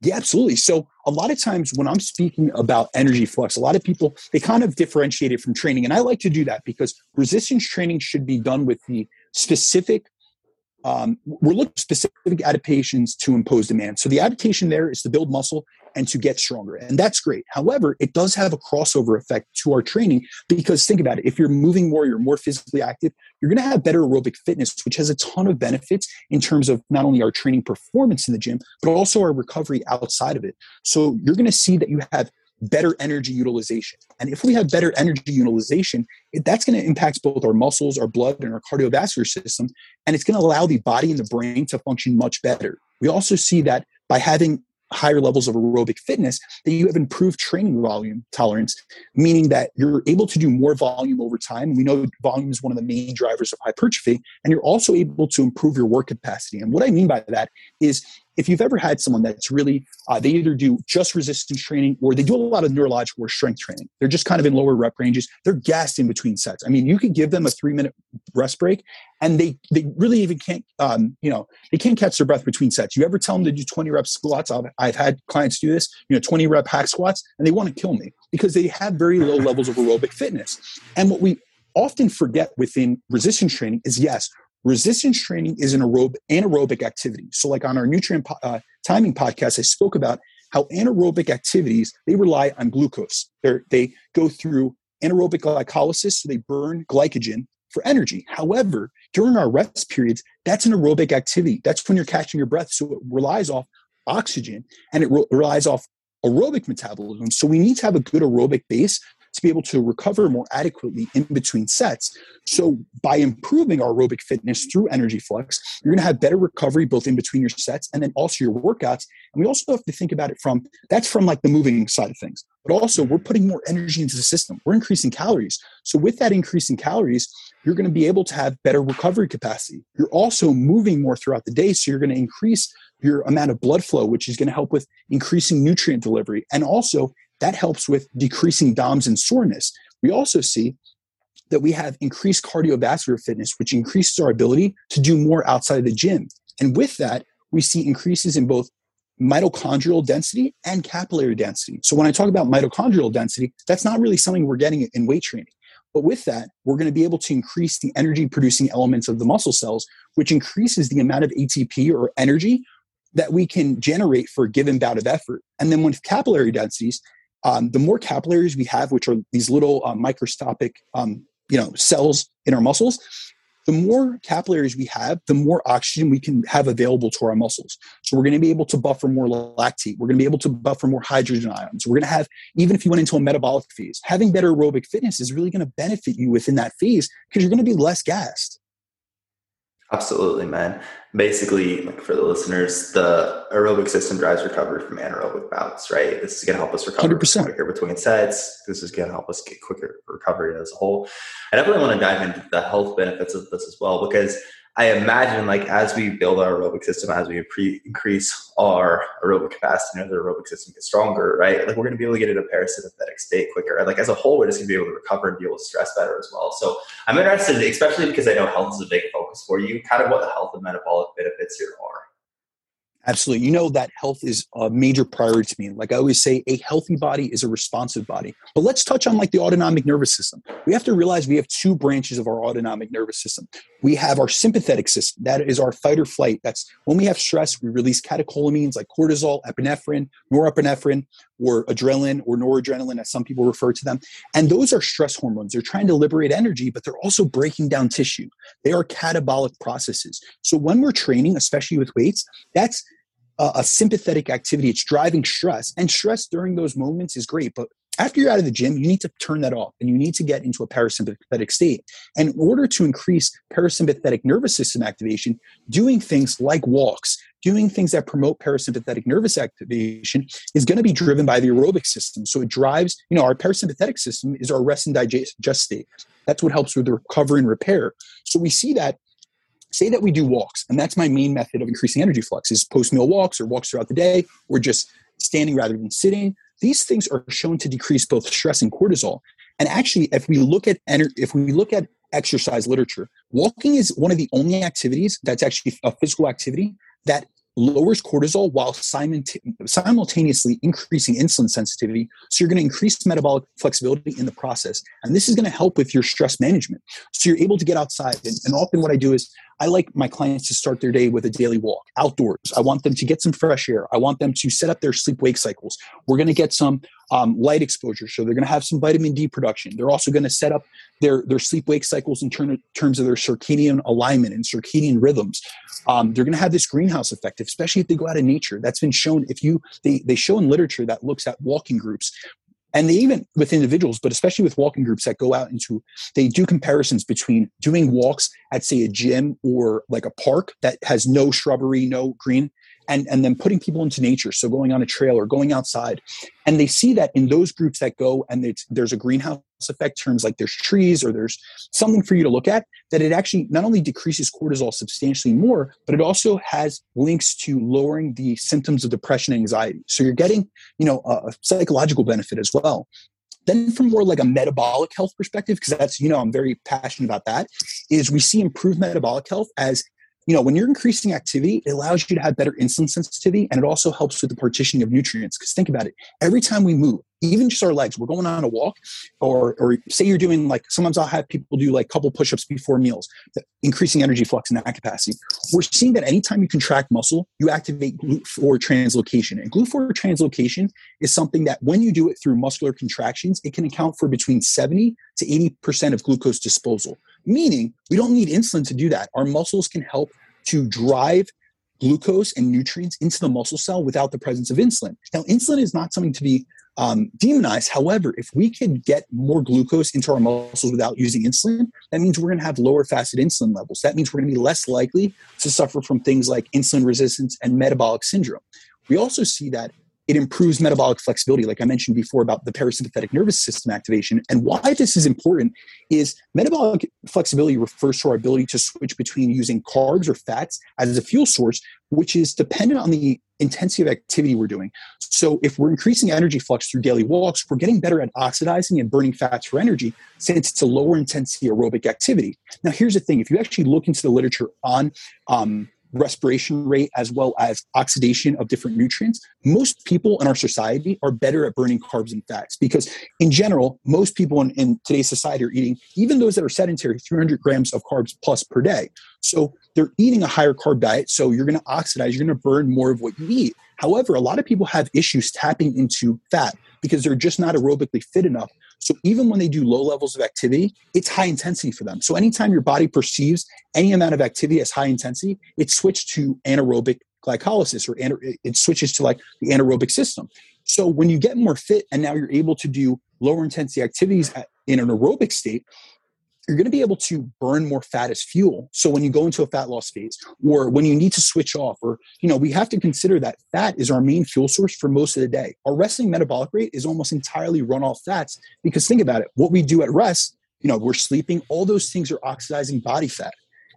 Yeah, absolutely. So a lot of times when I'm speaking about energy flux, a lot of people they kind of differentiate it from training, and I like to do that because resistance training should be done with the specific. Um, we're looking specific adaptations to impose demand. So the adaptation there is to build muscle and to get stronger. And that's great. However, it does have a crossover effect to our training because think about it. If you're moving more, you're more physically active, you're going to have better aerobic fitness, which has a ton of benefits in terms of not only our training performance in the gym, but also our recovery outside of it. So you're going to see that you have better energy utilization. And if we have better energy utilization, that's going to impact both our muscles, our blood, and our cardiovascular system. And it's going to allow the body and the brain to function much better. We also see that by having higher levels of aerobic fitness that you have improved training volume tolerance meaning that you're able to do more volume over time. We know volume is one of the main drivers of hypertrophy and you're also able to improve your work capacity. And what i mean by that is if you've ever had someone that's really uh, they either do just resistance training or they do a lot of neurological or strength training. They're just kind of in lower rep ranges. They're gassed in between sets. I mean you could give them a three minute rest break and they they really even can't um, you know they can't catch their breath between sets. You ever tell them to do 20 rep squats? I've, I've had clients do this you know 20 rep hack squats and they want to kill me because they have very low levels of aerobic fitness. And what we often forget within resistance training is yes resistance training is an aerobic, anaerobic activity. So, like on our nutrient uh, timing podcast, I spoke about how anaerobic activities they rely on glucose. They're, they go through anaerobic glycolysis, so they burn glycogen for energy. However, during our rest periods, that's an aerobic activity. That's when you're catching your breath. So it relies off oxygen and it re- relies off aerobic metabolism. So we need to have a good aerobic base to be able to recover more adequately in between sets. So, by improving our aerobic fitness through energy flux, you're going to have better recovery both in between your sets and then also your workouts. And we also have to think about it from that's from like the moving side of things, but also we're putting more energy into the system. We're increasing calories. So, with that increase in calories, you're going to be able to have better recovery capacity. You're also moving more throughout the day. So, you're going to increase your amount of blood flow, which is going to help with increasing nutrient delivery and also that helps with decreasing DOMS and soreness. We also see that we have increased cardiovascular fitness, which increases our ability to do more outside of the gym. And with that, we see increases in both mitochondrial density and capillary density. So when I talk about mitochondrial density, that's not really something we're getting in weight training. But with that, we're going to be able to increase the energy producing elements of the muscle cells, which increases the amount of ATP or energy that we can generate for a given bout of effort. And then with capillary densities, um, the more capillaries we have, which are these little uh, microscopic, um, you know, cells in our muscles, the more capillaries we have, the more oxygen we can have available to our muscles. So we're going to be able to buffer more lactate. We're going to be able to buffer more hydrogen ions. We're going to have, even if you went into a metabolic phase, having better aerobic fitness is really going to benefit you within that phase because you're going to be less gassed. Absolutely, man. Basically, like for the listeners, the aerobic system drives recovery from anaerobic bouts, right? This is going to help us recover 100%. quicker between sets. This is going to help us get quicker recovery as a whole. I definitely want to dive into the health benefits of this as well because I imagine like as we build our aerobic system, as we pre- increase our aerobic capacity, and the aerobic system gets stronger, right? Like we're going to be able to get into a parasympathetic state quicker. Like as a whole, we're just going to be able to recover and deal with stress better as well. So I'm interested, especially because I know health is a big focus for you, kind of what the health and metabolic benefits here are. Absolutely. You know that health is a major priority to me. Like I always say, a healthy body is a responsive body. But let's touch on like the autonomic nervous system. We have to realize we have two branches of our autonomic nervous system. We have our sympathetic system. That is our fight or flight. That's when we have stress, we release catecholamines like cortisol, epinephrine, norepinephrine, or adrenaline or noradrenaline, as some people refer to them. And those are stress hormones. They're trying to liberate energy, but they're also breaking down tissue. They are catabolic processes. So when we're training, especially with weights, that's a, sympathetic activity. It's driving stress, and stress during those moments is great. But after you're out of the gym, you need to turn that off and you need to get into a parasympathetic state. And in order to increase parasympathetic nervous system activation, doing things like walks, doing things that promote parasympathetic nervous activation is going to be driven by the aerobic system. So it drives, you know, our parasympathetic system is our rest and digest state. That's what helps with the recovery and repair. So we see that say that we do walks and that's my main method of increasing energy flux is post meal walks or walks throughout the day or just standing rather than sitting. These things are shown to decrease both stress and cortisol. And actually if we look at if we look at exercise literature walking is one of the only activities that's actually a physical activity that lowers cortisol while simultaneously increasing insulin sensitivity. So you're going to increase metabolic flexibility in the process. And this is going to help with your stress management. So you're able to get outside. And, and often what I do is I like my clients to start their day with a daily walk outdoors. I want them to get some fresh air. I want them to set up their sleep wake cycles. We're going to get some um, light exposure. So they're going to have some vitamin D production. They're also going to set up their, their sleep wake cycles in terms of their circadian alignment and circadian rhythms. Um, they're going to have this greenhouse effect, especially if they go out in nature. That's been shown. If you, they, they show in literature that looks at walking groups and they even with individuals but especially with walking groups that go out into they do comparisons between doing walks at say a gym or like a park that has no shrubbery no green and and then putting people into nature. So going on a trail or going outside. And they see that in those groups that go and there's a greenhouse effect terms like there's trees or there's something for you to look at that it actually not only decreases cortisol substantially more but it also has links to lowering the symptoms of depression and anxiety. So you're getting you know a psychological benefit as well. Then from more like a metabolic health perspective because that's you know i'm very passionate about that is we see improved metabolic health as you know, when you're increasing activity, it allows you to have better insulin sensitivity and it also helps with the partitioning of nutrients. Because think about it, every time we move, even just our legs, we're going on a walk, or or say you're doing like sometimes I'll have people do like a couple push-ups before meals, increasing energy flux in that capacity. We're seeing that anytime you contract muscle, you activate GLUT4 translocation. And GLUT4 translocation is something that when you do it through muscular contractions, it can account for between 70 to 80% of glucose disposal meaning we don't need insulin to do that. Our muscles can help to drive glucose and nutrients into the muscle cell without the presence of insulin. Now, insulin is not something to be um, demonized. However, if we can get more glucose into our muscles without using insulin, that means we're going to have lower fasted insulin levels. That means we're going to be less likely to suffer from things like insulin resistance and metabolic syndrome. We also see that it improves metabolic flexibility, like I mentioned before about the parasympathetic nervous system activation. And why this is important is metabolic flexibility refers to our ability to switch between using carbs or fats as a fuel source, which is dependent on the intensity of activity we're doing. So if we're increasing energy flux through daily walks, we're getting better at oxidizing and burning fats for energy since it's a lower intensity aerobic activity. Now, here's the thing if you actually look into the literature on um, respiration rate as well as oxidation of different nutrients, most people in our society are better at burning carbs and fats because, in general, most people in, in, today's society are eating, even those that are sedentary, 300 grams of carbs plus per day. So they're eating a higher carb diet. So you're going to oxidize, you're going to burn more of what you eat. However, a lot of people have issues tapping into fat because they're just not aerobically fit enough so even when they do low levels of activity, it's high intensity for them. So anytime your body perceives any amount of activity as high intensity, it switches to anaerobic glycolysis or it switches to like the anaerobic system. So when you get more fit and now you're able to do lower intensity activities in an aerobic state, you're going to be able to burn more fat as fuel. So when you go into a fat loss phase or when you need to switch off, or, you know, we have to consider that fat is our main fuel source for most of the day. Our resting metabolic rate is almost entirely run off fats because think about it. What we do at rest, you know, we're sleeping, all those things are oxidizing body fat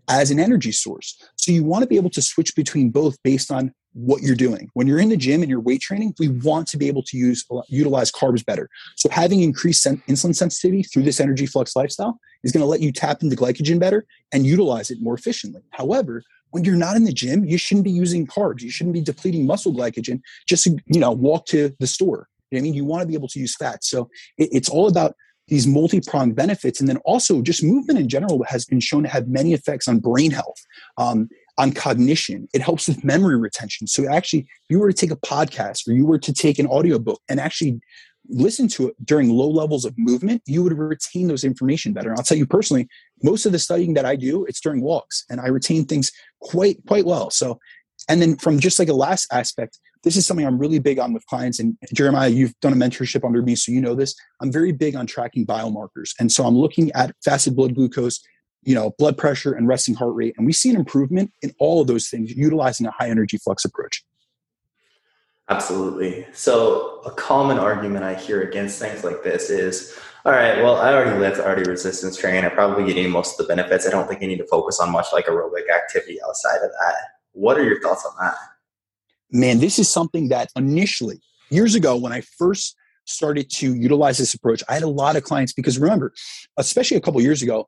as an energy source. So you want to be able to switch between both based on what you're doing. When you're in the gym and you're weight training, we want to be able to use uh, utilize carbs better. So having increased sen- insulin sensitivity through this energy flux lifestyle is going to let you tap into glycogen better and utilize it more efficiently. However, when you're not in the gym, you shouldn't be using carbs. You shouldn't be depleting muscle glycogen just to, you know, walk to the store. You know I mean, you want to be able to use fat. So it, it's all about these multi-pronged benefits. And then also just movement in general has been shown to have many effects on brain health, um, on cognition. It helps with memory retention. So actually, if you were to take a podcast or you were to take an audiobook and actually listen to it during low levels of movement, you would retain those information better. And I'll tell you personally, most of the studying that I do, it's during walks and I retain things quite, quite well. So, and then from just like a last aspect, this is something I'm really big on with clients. And Jeremiah, you've done a mentorship under me, so you know this. I'm very big on tracking biomarkers. And so I'm looking at fasted blood glucose, you know, blood pressure and resting heart rate. And we see an improvement in all of those things utilizing a high energy flux approach. Absolutely. So a common argument I hear against things like this is, all right, well, I already lift, I already resistance train. I'm probably getting most of the benefits. I don't think I need to focus on much like aerobic activity outside of that. What are your thoughts on that? Man, this is something that initially, years ago, when I first started to utilize this approach, I had a lot of clients because remember, especially a couple years ago,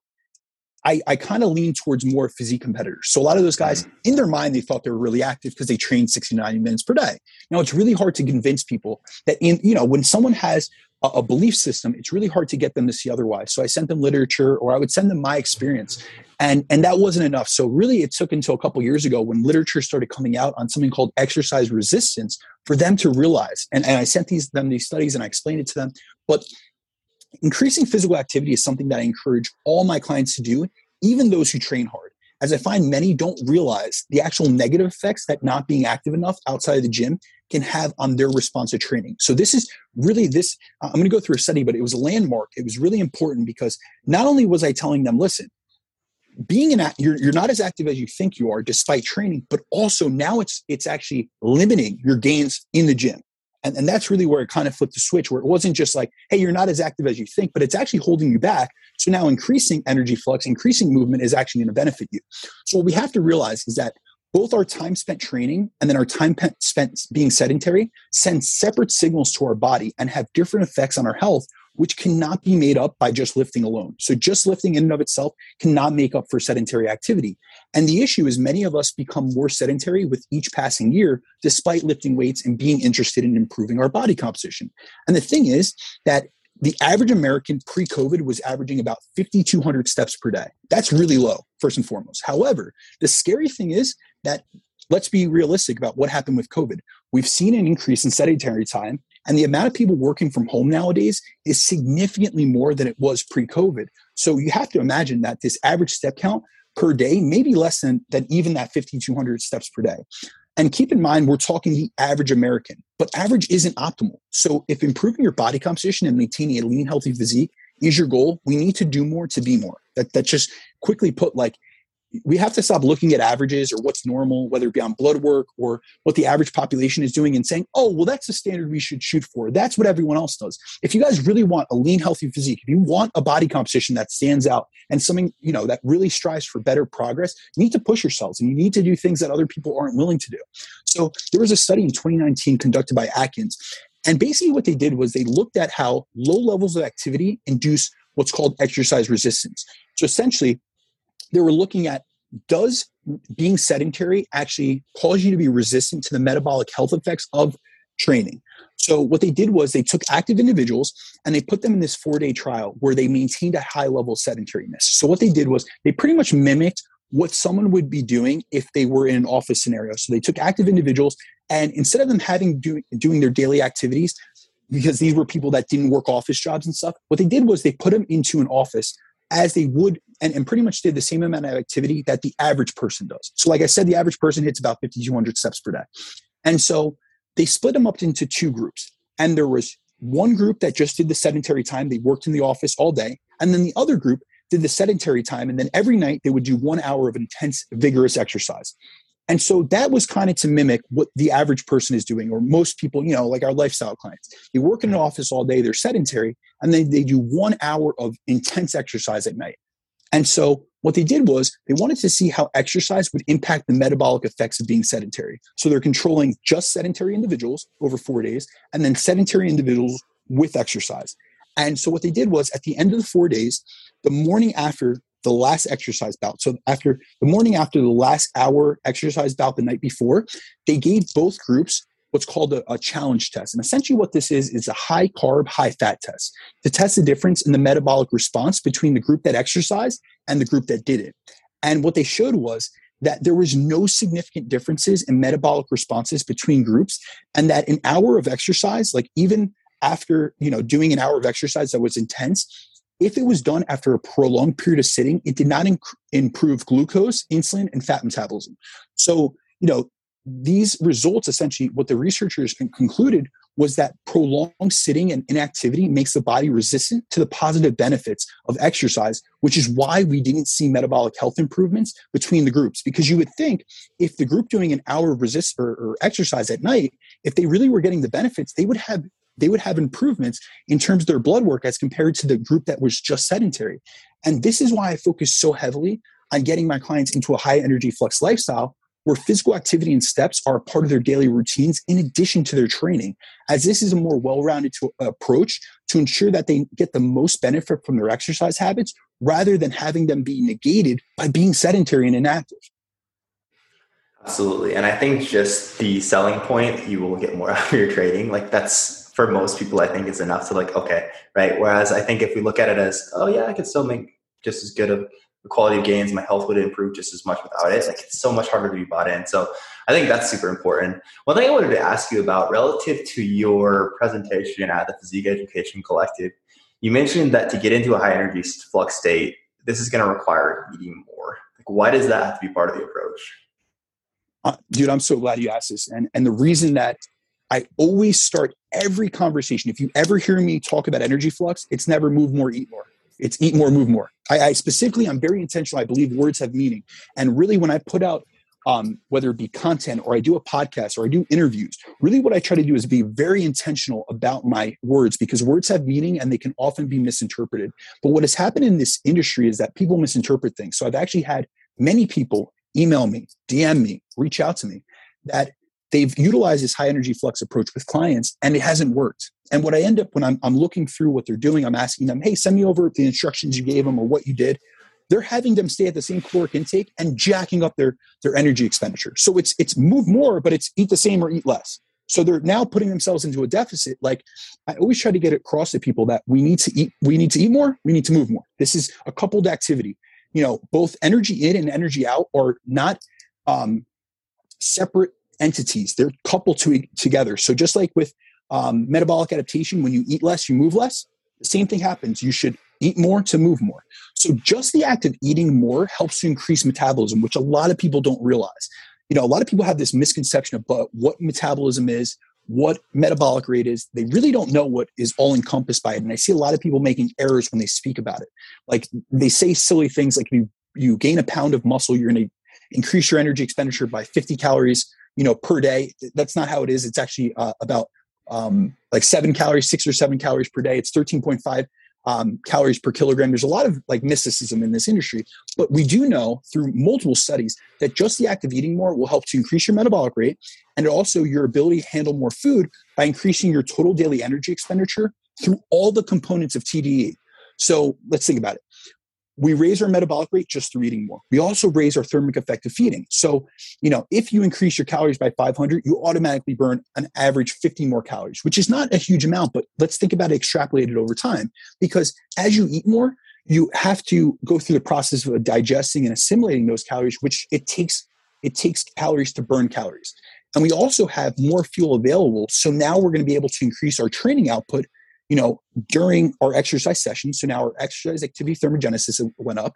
I, I kind of lean towards more physique competitors. So a lot of those guys, mm. in their mind, they thought they were really active because they trained 60, 90 minutes per day. Now it's really hard to convince people that in, you know, when someone has a, a belief system, it's really hard to get them to see otherwise. So I sent them literature or I would send them my experience and and that wasn't enough so really it took until a couple years ago when literature started coming out on something called exercise resistance for them to realize and, and i sent these them these studies and i explained it to them but increasing physical activity is something that i encourage all my clients to do even those who train hard as i find many don't realize the actual negative effects that not being active enough outside of the gym can have on their response to training. So this is really this uh, i'm going to go through a study but it was a landmark. It was really important because not only was i telling them listen being an you're, you're not as active as you think you are despite training but also now it's it's actually limiting your gains in the gym and, and that's really where it kind of flipped the switch where it wasn't just like hey you're not as active as you think but it's actually holding you back. So now increasing energy flux increasing movement is actually going to benefit you. So what we have to realize is that both our time spent training and then our time spent being sedentary send separate signals to our body and have different effects on our health which cannot be made up by just lifting alone. So just lifting in and of itself cannot make up for sedentary activity. And the issue is many of us become more sedentary with each passing year, despite lifting weights and being interested in improving our body composition. And the thing is that the average American pre COVID was averaging about 5,200 steps per day. That's really low, first and foremost. However, the scary thing is that let's be realistic about what happened with COVID. We've seen an increase in sedentary time, and the amount of people working from home nowadays is significantly more than it was pre COVID. So you have to imagine that this average step count per day may be less than, than even that 5,200 steps per day. And keep in mind, we're talking the average American, but average isn't optimal. So if improving your body composition and maintaining a lean, healthy physique is your goal, we need to do more to be more. That, that just quickly put like we have to stop looking at averages or what's normal, whether it be on blood work or what the average population is doing and saying, oh, well, that's the standard we should shoot for. That's what everyone else does. If you guys really want a lean, healthy physique, if you want a body composition that stands out and something, you know, that really strives for better progress, you need to push yourselves and you need to do things that other people aren't willing to do. So there was a study in 2019 conducted by Akins. And basically what they did was they looked at how low levels of activity induce what's called exercise resistance. So essentially, they were looking at does being sedentary actually cause you to be resistant to the metabolic health effects of training? So what they did was they took active individuals and they put them in this four day trial where they maintained a high level of sedentariness. So what they did was they pretty much mimicked what someone would be doing if they were in an office scenario. So they took active individuals and instead of them having do, doing their daily activities, because these were people that didn't work office jobs and stuff, what they did was they put them into an office as they would and, and pretty much did the same amount of activity that the average person does. So, like I said, the average person hits about 5,200 steps per day. And so they split them up into two groups. And there was one group that just did the sedentary time, they worked in the office all day. And then the other group did the sedentary time. And then every night they would do one hour of intense, vigorous exercise. And so that was kind of to mimic what the average person is doing, or most people, you know, like our lifestyle clients. They work in an office all day, they're sedentary, and then they do one hour of intense exercise at night. And so what they did was they wanted to see how exercise would impact the metabolic effects of being sedentary. So they're controlling just sedentary individuals over four days, and then sedentary individuals with exercise. And so what they did was at the end of the four days, the morning after the last exercise bout. So after the morning after the last hour exercise bout the night before, they gave both groups what's called a, a, challenge test. And essentially, what this is is a high carb, high fat test to test the difference in the metabolic response between the group that exercised and the group that didn't. And what they showed was that there was no significant differences in metabolic responses between groups, and that an hour of exercise, like even after you know doing an hour of exercise that was intense, if it was done after a prolonged period of sitting, it did not inc- improve glucose, insulin, and fat metabolism. So, you know, these results essentially what the researchers concluded was that prolonged sitting and inactivity makes the body resistant to the positive benefits of exercise which is why we didn't see metabolic health improvements between the groups. Because you would think if the group doing an hour of resist or, or exercise at night if they really were getting the benefits they would have they would have improvements in terms of their blood work as compared to the group that was just sedentary. And this is why i focus so heavily on getting my clients into a high energy flux lifestyle where physical activity and steps are part of their daily routines in addition to their training, as this is a more well rounded approach to ensure that they get the most benefit from their exercise habits rather than having them be negated by being sedentary and inactive. Absolutely. And I think just the selling point, you will get more out of your trading. Like that's for most people, I think is enough to like, okay, right. Whereas I think if we look at it as, oh yeah, I could still make just as good of the quality of gains, my health would improve just as much without it. Like it's so much harder to be bought in. So I think that's super important. One thing I wanted to ask you about relative to your presentation at the Physique Education Collective, you mentioned that to get into a high energy flux state, this is going to require eating more. Like, why does that have to be part of the approach? Uh, dude, I'm so glad you asked this. And and the reason that I always start every conversation, if you ever hear me talk about energy flux, it's never move more, eat more. It's eat more, move more. I, I specifically, I'm very intentional. I believe words have meaning. And really, when I put out um, whether it be content or I do a podcast or I do interviews. Really, what I try to do is be very intentional about my words because words have meaning and they can often be misinterpreted. But what has happened in this industry is that people misinterpret things. So I've actually had many people email me, DM me, reach out to me that they've utilized this high energy flux approach with clients and it hasn't worked. And what I end up when I'm, I'm looking through what they're doing, I'm asking them, hey, send me over the instructions you gave them or what you did. They're having them stay at the same caloric intake and jacking up their, their energy expenditure. So it's it's move more, but it's eat the same or eat less. So they're now putting themselves into a deficit. Like I always try to get across to people that we need to eat, we need to eat more, we need to move more. This is a coupled activity. You know, both energy in and energy out are not um, separate entities. They're coupled to, together. So just like with um, metabolic adaptation, when you eat less, you move less. The same thing happens. You should eat more to move more. So just the act of eating more helps to increase metabolism, which a lot of people don't realize. You know, a lot of people have this misconception about what metabolism is, what metabolic rate is. They really don't know what is all encompassed by it. And I see a lot of people making errors when they speak about it. Like they say silly things like you you gain a pound of muscle, you're going to increase your energy expenditure by 50 calories you know per day that's not how it is it's actually uh, about um, like seven calories six or seven calories per day. It's 13.5 um, calories per kilogram. There's a lot of like mysticism in this industry but we do know through multiple studies that just the act of eating more will help to increase your metabolic rate and also your ability to handle more food by increasing your total daily energy expenditure through all the components of TDEE so let's think about it we raise our metabolic rate just through eating more. We also raise our thermic effect of feeding. So, you know, if you increase your calories by 500, you automatically burn an average 50 more calories, which is not a huge amount, but let's think about it extrapolated over time. Because as you eat more, you have to go through the process of digesting and assimilating those calories, which it takes it takes calories to burn calories. And we also have more fuel available. So now we're going to be able to increase our training output you know, during our exercise session. So now our exercise activity thermogenesis went up.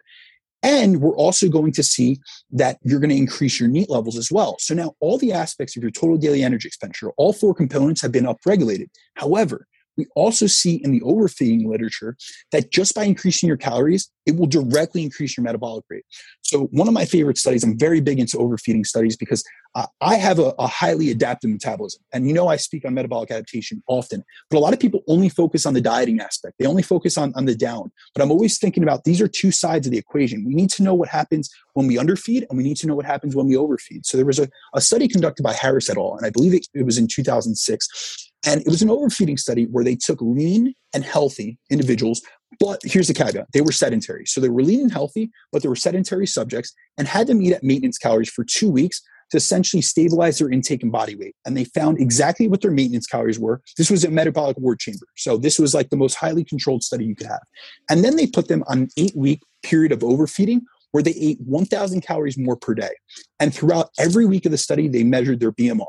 And we're also going to see that you're going to increase your NEAT levels as well. So now all the aspects of your total daily energy expenditure, all four components have been upregulated. However, we also see in the overfeeding literature that just by increasing your calories, it will directly increase your metabolic rate. So, one of my favorite studies, I'm very big into overfeeding studies because uh, I have a, a, highly adaptive metabolism. And you know, I speak on metabolic adaptation often, but a lot of people only focus on the dieting aspect. They only focus on, on the down. But I'm always thinking about these are two sides of the equation. We need to know what happens when we underfeed, and we need to know what happens when we overfeed. So, there was a, a study conducted by Harris et al., and I believe it, it was in 2006 And it was an overfeeding study where they took lean and healthy individuals, but here's the caveat they were sedentary. So they were lean and healthy, but they were sedentary subjects and had them eat at maintenance calories for two weeks to essentially stabilize their intake and body weight. And they found exactly what their maintenance calories were. This was a metabolic ward chamber. So this was like the most highly controlled study you could have. And then they put them on an eight week period of overfeeding where they ate 1,000 calories more per day. And throughout every week of the study, they measured their BMR.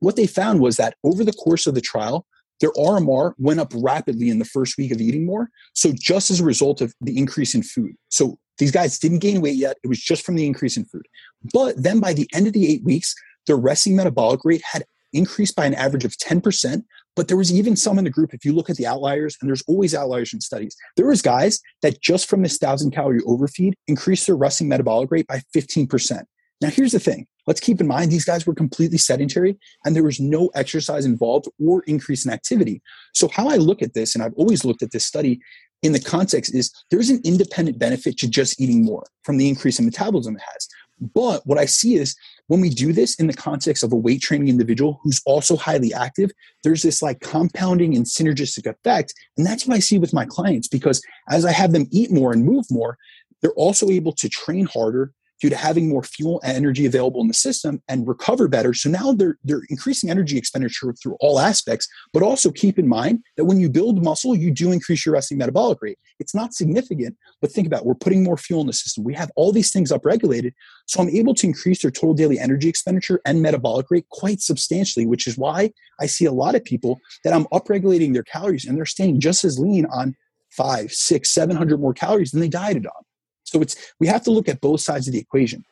What they found was that over the course of the trial, their RMR went up rapidly in the first week of eating more. So, just as a result of the increase in food. So, these guys didn't gain weight yet. It was just from the increase in food. But then by the end of the eight weeks, their resting metabolic rate had increased by an average of 10%. But there was even some in the group, if you look at the outliers, and there's always outliers in studies, there was guys that just from this thousand calorie overfeed increased their resting metabolic rate by 15%. Now, here's the thing. Let's keep in mind these guys were completely sedentary and there was no exercise involved or increase in activity. So, how I look at this, and I've always looked at this study in the context, is there's an independent benefit to just eating more from the increase in metabolism it has. But what I see is when we do this in the context of a weight training individual who's also highly active, there's this like compounding and synergistic effect. And that's what I see with my clients because as I have them eat more and move more, they're also able to train harder, due to having more fuel and energy available in the system and recover better. So now they're they're increasing energy expenditure through all aspects, but also keep in mind that when you build muscle, you do increase your resting metabolic rate. It's not significant, but think about it. we're putting more fuel in the system. We have all these things upregulated. So I'm able to increase their total daily energy expenditure and metabolic rate quite substantially, which is why I see a lot of people that I'm upregulating their calories and they're staying just as lean on five, six, seven hundred more calories than they dieted on. So it's we have to look at both sides of the equation.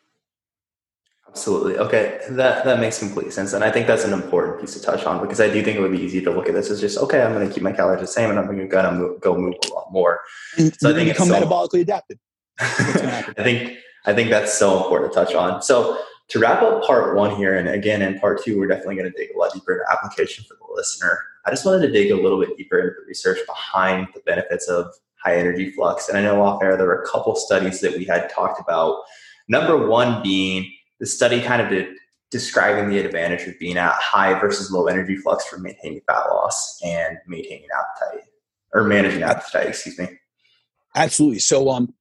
Absolutely. Okay, that that makes complete sense, and I think that's an important piece to touch on because I do think it would be easy to look at this as just okay, I'm going to keep my calories the same, and I'm going to go move a lot more. And so I think become so, metabolically adapted. I think I think that's so important to touch on. So to wrap up part one here, and again in part two, we're definitely going to dig a lot deeper into application for the listener. I just wanted to dig a little bit deeper into the research behind the benefits of high energy flux. And I know off air there were a couple studies that we had talked about. Number one being the study kind of did, describing the advantage of being at high versus low energy flux for maintaining fat loss and maintaining appetite or managing appetite, excuse me. Absolutely. So um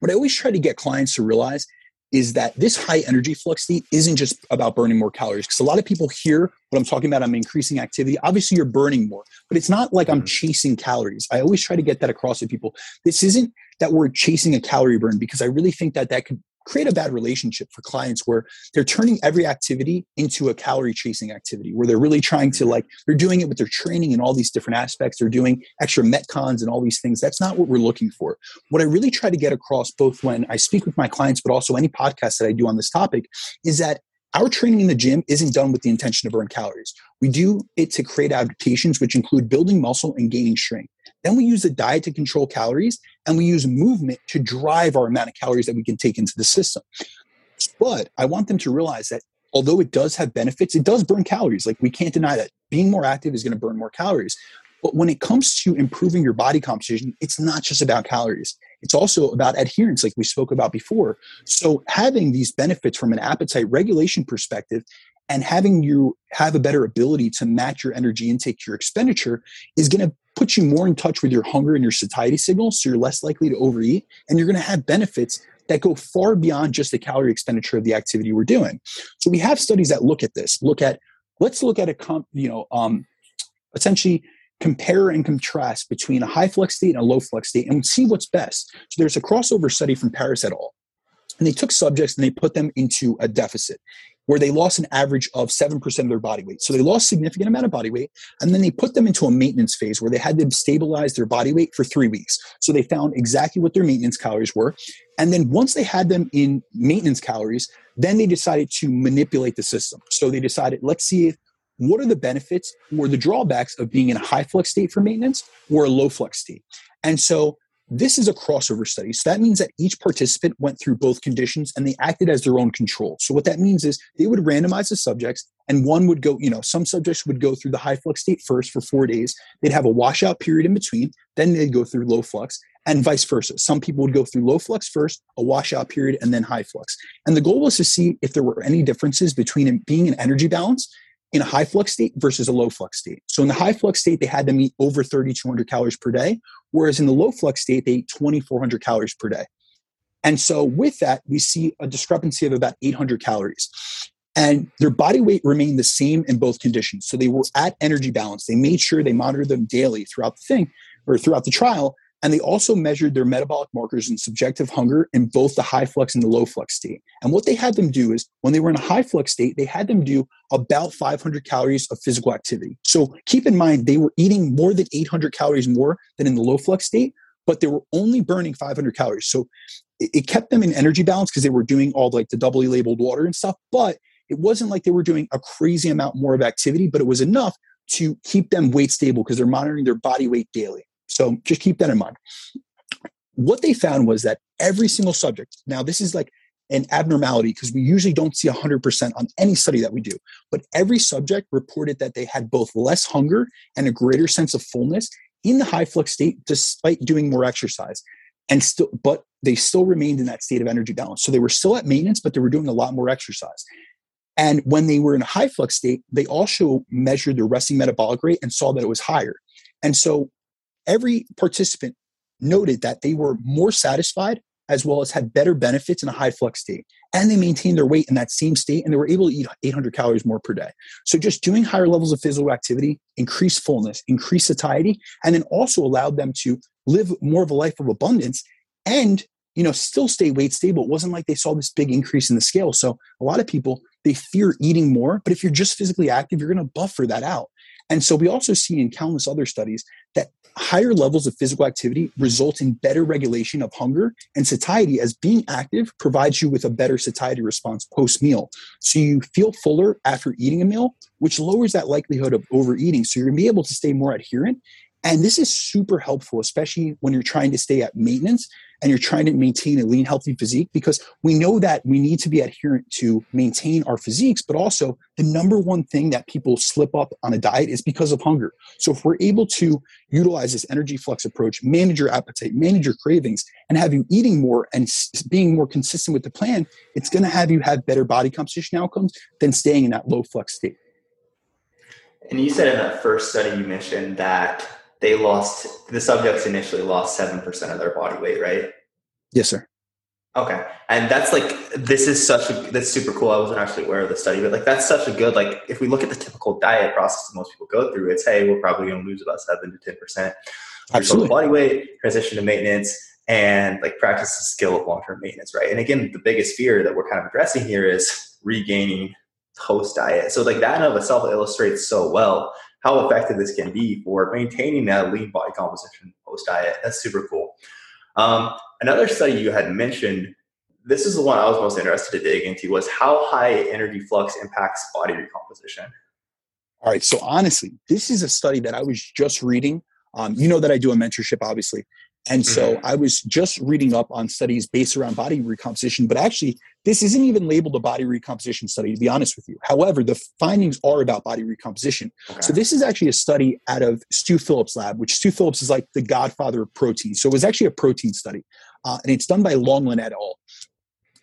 what I always try to get clients to realize is that this high energy flux state isn't just about burning more calories because a lot of people hear what I'm talking about. I'm increasing activity. Obviously, you're burning more, but it's not like I'm mm-hmm. chasing calories. I always try to get that across to people. This isn't that we're chasing a calorie burn because I really think that that could create a bad relationship for clients where they're turning every activity into a calorie chasing activity where they're really trying to mm-hmm. like they're doing it with their training and all these different aspects they're doing extra metcons and all these things that's not what we're looking for what i really try to get across both when i speak with my clients but also any podcast that i do on this topic is that our training in the gym isn't done with the intention to burn calories. We do it to create adaptations, which include building muscle and gaining strength. Then we use the diet to control calories, and we use movement to drive our amount of calories that we can take into the system. But I want them to realize that although it does have benefits, it does burn calories. Like we can't deny that. Being more active is going to burn more calories. But when it comes to improving your body composition, it's not just about calories. It's also about adherence, like we spoke about before. So having these benefits from an appetite regulation perspective and having you have a better ability to match your energy intake to your expenditure is going to put you more in touch with your hunger and your satiety signals, so you're less likely to overeat, and you're going to have benefits that go far beyond just the calorie expenditure of the activity we're doing. So we have studies that look at this. Look at let's look at a comp, you know, um, essentially compare and contrast between a high flux state and a low flux state and see what's best. So there's a crossover study from Paris et al. And they took subjects and they put them into a deficit where they lost an average of 7% of their body weight. So they lost significant amount of body weight. And then they put them into a maintenance phase where they had them stabilize their body weight for three weeks. So they found exactly what their maintenance calories were. And then once they had them in maintenance calories, then they decided to manipulate the system. So they decided, let's see if what are the benefits or the drawbacks of being in a high flux state for maintenance or a low flux state. And so this is a crossover study. So that means that each participant went through both conditions and they acted as their own control. So what that means is they would randomize the subjects and one would go, you know, some subjects would go through the high flux state first for four days. They'd have a washout period in between. Then they'd go through low flux and vice versa. Some people would go through low flux first, a washout period, and then high flux. And the goal was to see if there were any differences between being in energy balance in a high flux state versus a low flux state. So in the high flux state, they had them eat over 3,200 calories per day, whereas in the low flux state, they ate 2,400 calories per day. And so with that, we see a discrepancy of about 800 calories. And their body weight remained the same in both conditions. So they were at energy balance. They made sure they monitored them daily throughout the thing or throughout the trial and they also measured their metabolic markers and subjective hunger in both the high flux and the low flux state. And what they had them do is when they were in a high flux state, they had them do about 500 calories of physical activity. So keep in mind, they were eating more than 800 calories more than in the low flux state, but they were only burning 500 calories. So it kept them in energy balance because they were doing all like the doubly labeled water and stuff, but it wasn't like they were doing a crazy amount more of activity, but it was enough to keep them weight stable because they're monitoring their body weight daily. So just keep that in mind. What they found was that every single subject, now this is like an abnormality because we usually don't see 100% on any study that we do, but every subject reported that they had both less hunger and a greater sense of fullness in the high flux state despite doing more exercise and still but they still remained in that state of energy balance. So they were still at maintenance but they were doing a lot more exercise. And when they were in a high flux state they also measured their resting metabolic rate and saw that it was higher. And so every participant noted that they were more satisfied as well as had better benefits in a high flux state. And they maintained their weight in that same state and they were able to eat 800 calories more per day. So just doing higher levels of physical activity increased fullness, increased satiety, and then also allowed them to live more of a life of abundance and you know still stay weight stable. It wasn't like they saw this big increase in the scale. So a lot of people they fear eating more, but if you're just physically active, you're going to buffer that out. And so we also see in countless other studies that higher levels of physical activity result in better regulation of hunger and satiety as being active provides you with a better satiety response post meal. So you feel fuller after eating a meal, which lowers that likelihood of overeating. So you're going to be able to stay more adherent. And this is super helpful, especially when you're trying to stay at maintenance and you're trying to maintain a lean, healthy physique, because we know that we need to be adherent to maintain our physiques, but also the number one thing that people slip up on a diet is because of hunger. So if we're able to utilize this energy flux approach, manage your appetite, manage your cravings, and have you eating more and being more consistent with the plan, it's going to have you have better body composition outcomes than staying in that low flux state. And you said in that first study you mentioned that they lost the subjects initially lost 7% of their body weight right? Yes sir. Okay. And that's like this is such a that's super cool. I wasn't actually aware of the study but like that's such a good like if we look at the typical diet process that most people go through it's hey we're probably going to lose about 7 to 10% Absolutely. body weight transition to maintenance and like practice the skill of long-term maintenance right? And again the biggest fear that we're kind of addressing here is regaining post diet so like that in of itself illustrates so well how effective this can be for maintaining that lean body composition post diet. That's super cool. Um, another study you had mentioned, this is the one I was most interested to dig into, was how high energy flux impacts body recomposition. All right. So honestly, this is a study that I was just reading. Um, you know that I do a mentorship, obviously, and so mm-hmm. I was just reading up on studies based around body recomposition, but actually, this isn't even labeled a body recomposition study, to be honest with you. However, the findings are about body recomposition. Okay. So, this is actually a study out of Stu Phillips' lab, which Stu Phillips is like the godfather of protein. So, it was actually a protein study, uh, and it's done by Longland et al.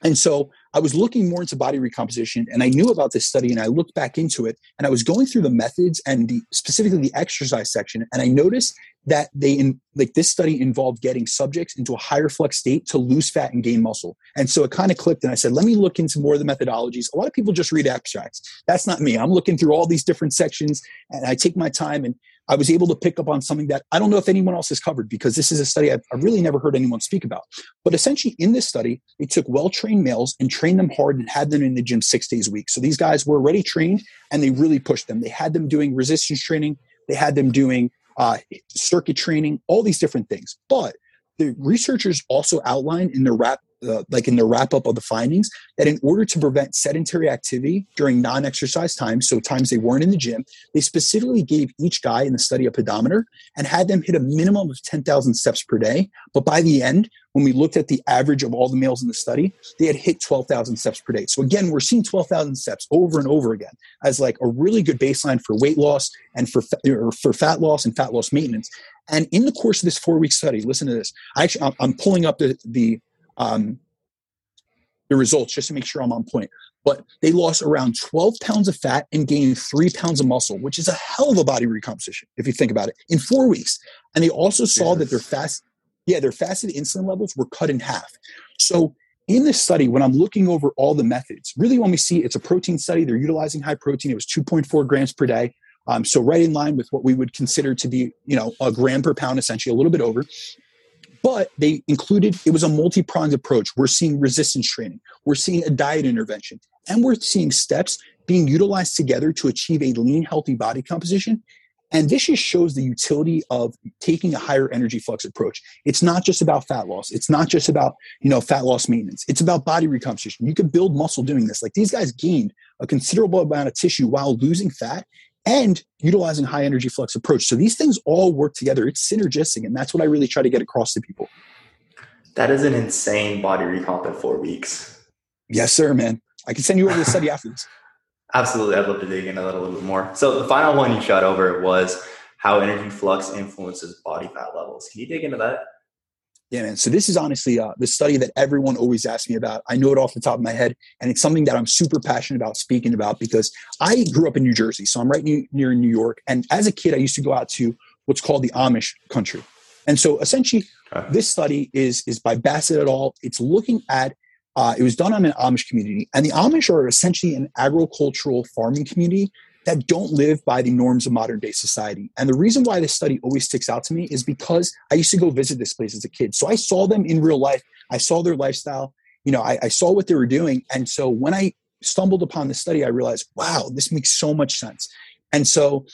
And so I was looking more into body recomposition and I knew about this study and I looked back into it and I was going through the methods and the specifically the exercise section and I noticed that they in like this study involved getting subjects into a higher flux state to lose fat and gain muscle. And so it kind of clicked and I said, let me look into more of the methodologies. A lot of people just read abstracts. That's not me. I'm looking through all these different sections and I take my time and I was able to pick up on something that I don't know if anyone else has covered because this is a study I've, I've really never heard anyone speak about. But essentially, in this study, they took well trained males and trained them hard and had them in the gym six days a week. So these guys were already trained and they really pushed them. They had them doing resistance training, they had them doing uh, circuit training, all these different things. But the researchers also outlined in their wrap uh, like in the wrap up of the findings that in order to prevent sedentary activity during non-exercise times so times they weren't in the gym they specifically gave each guy in the study a pedometer and had them hit a minimum of 10,000 steps per day. But by the end when we looked at the average of all the males in the study they had hit 12,000 steps per day. So again we're seeing 12,000 steps over and over again as like a really good baseline for weight loss and for for fat loss and fat loss maintenance and in the course of this four week study listen to this I actually i'm pulling up the the um, the results just to make sure I'm on point. But they lost around 12 pounds of fat and gained three pounds of muscle, which is a hell of a body recomposition if you think about it, in four weeks. And they also saw that their fast, yeah, their fasted insulin levels were cut in half. So in this study, when I'm looking over all the methods, really when we see it's a protein study, they're utilizing high protein. It was 2.4 grams per day. Um, so right in line with what we would consider to be, you know, a gram per pound, essentially a little bit over. But they included, it was a multi pronged approach. We're seeing resistance training, we're seeing a diet intervention, and we're seeing steps being utilized together to achieve a lean, healthy body composition. And this just shows the utility of taking a higher energy flux approach. It's not just about fat loss. It's not just about, you know, fat loss maintenance. It's about body recomposition. You can build muscle doing this. Like these guys gained a considerable amount of tissue while losing fat and utilizing high energy flux approach. So these things all work together. It's synergistic, and that's what I really try to get across to people. That is an insane body recomp in four weeks. Yes, sir, man. I can send you over the study after this. Absolutely. I'd love to dig into that a little bit more. So the final one you shot over was how energy flux influences body fat levels. Can you dig into that? Yeah, man. So this is honestly uh, the study that everyone always asks me about. I know it off the top of my head, and it's something that I'm super passionate about speaking about because I grew up in New Jersey, so I'm right near, near New York. And as a kid, I used to go out to what's called the Amish country. And so essentially, uh-huh. this study is is by Bassett et al. It's looking at uh, it was done on an Amish community, and the Amish are essentially an agricultural farming community that don't live by the norms of modern day society. And the reason why this study always sticks out to me is because I used to go visit this place as a kid. So I saw them in real life. I saw their lifestyle. You know, I, I saw what they were doing. And so when I stumbled upon the study, I realized, wow, this makes so much sense. And so,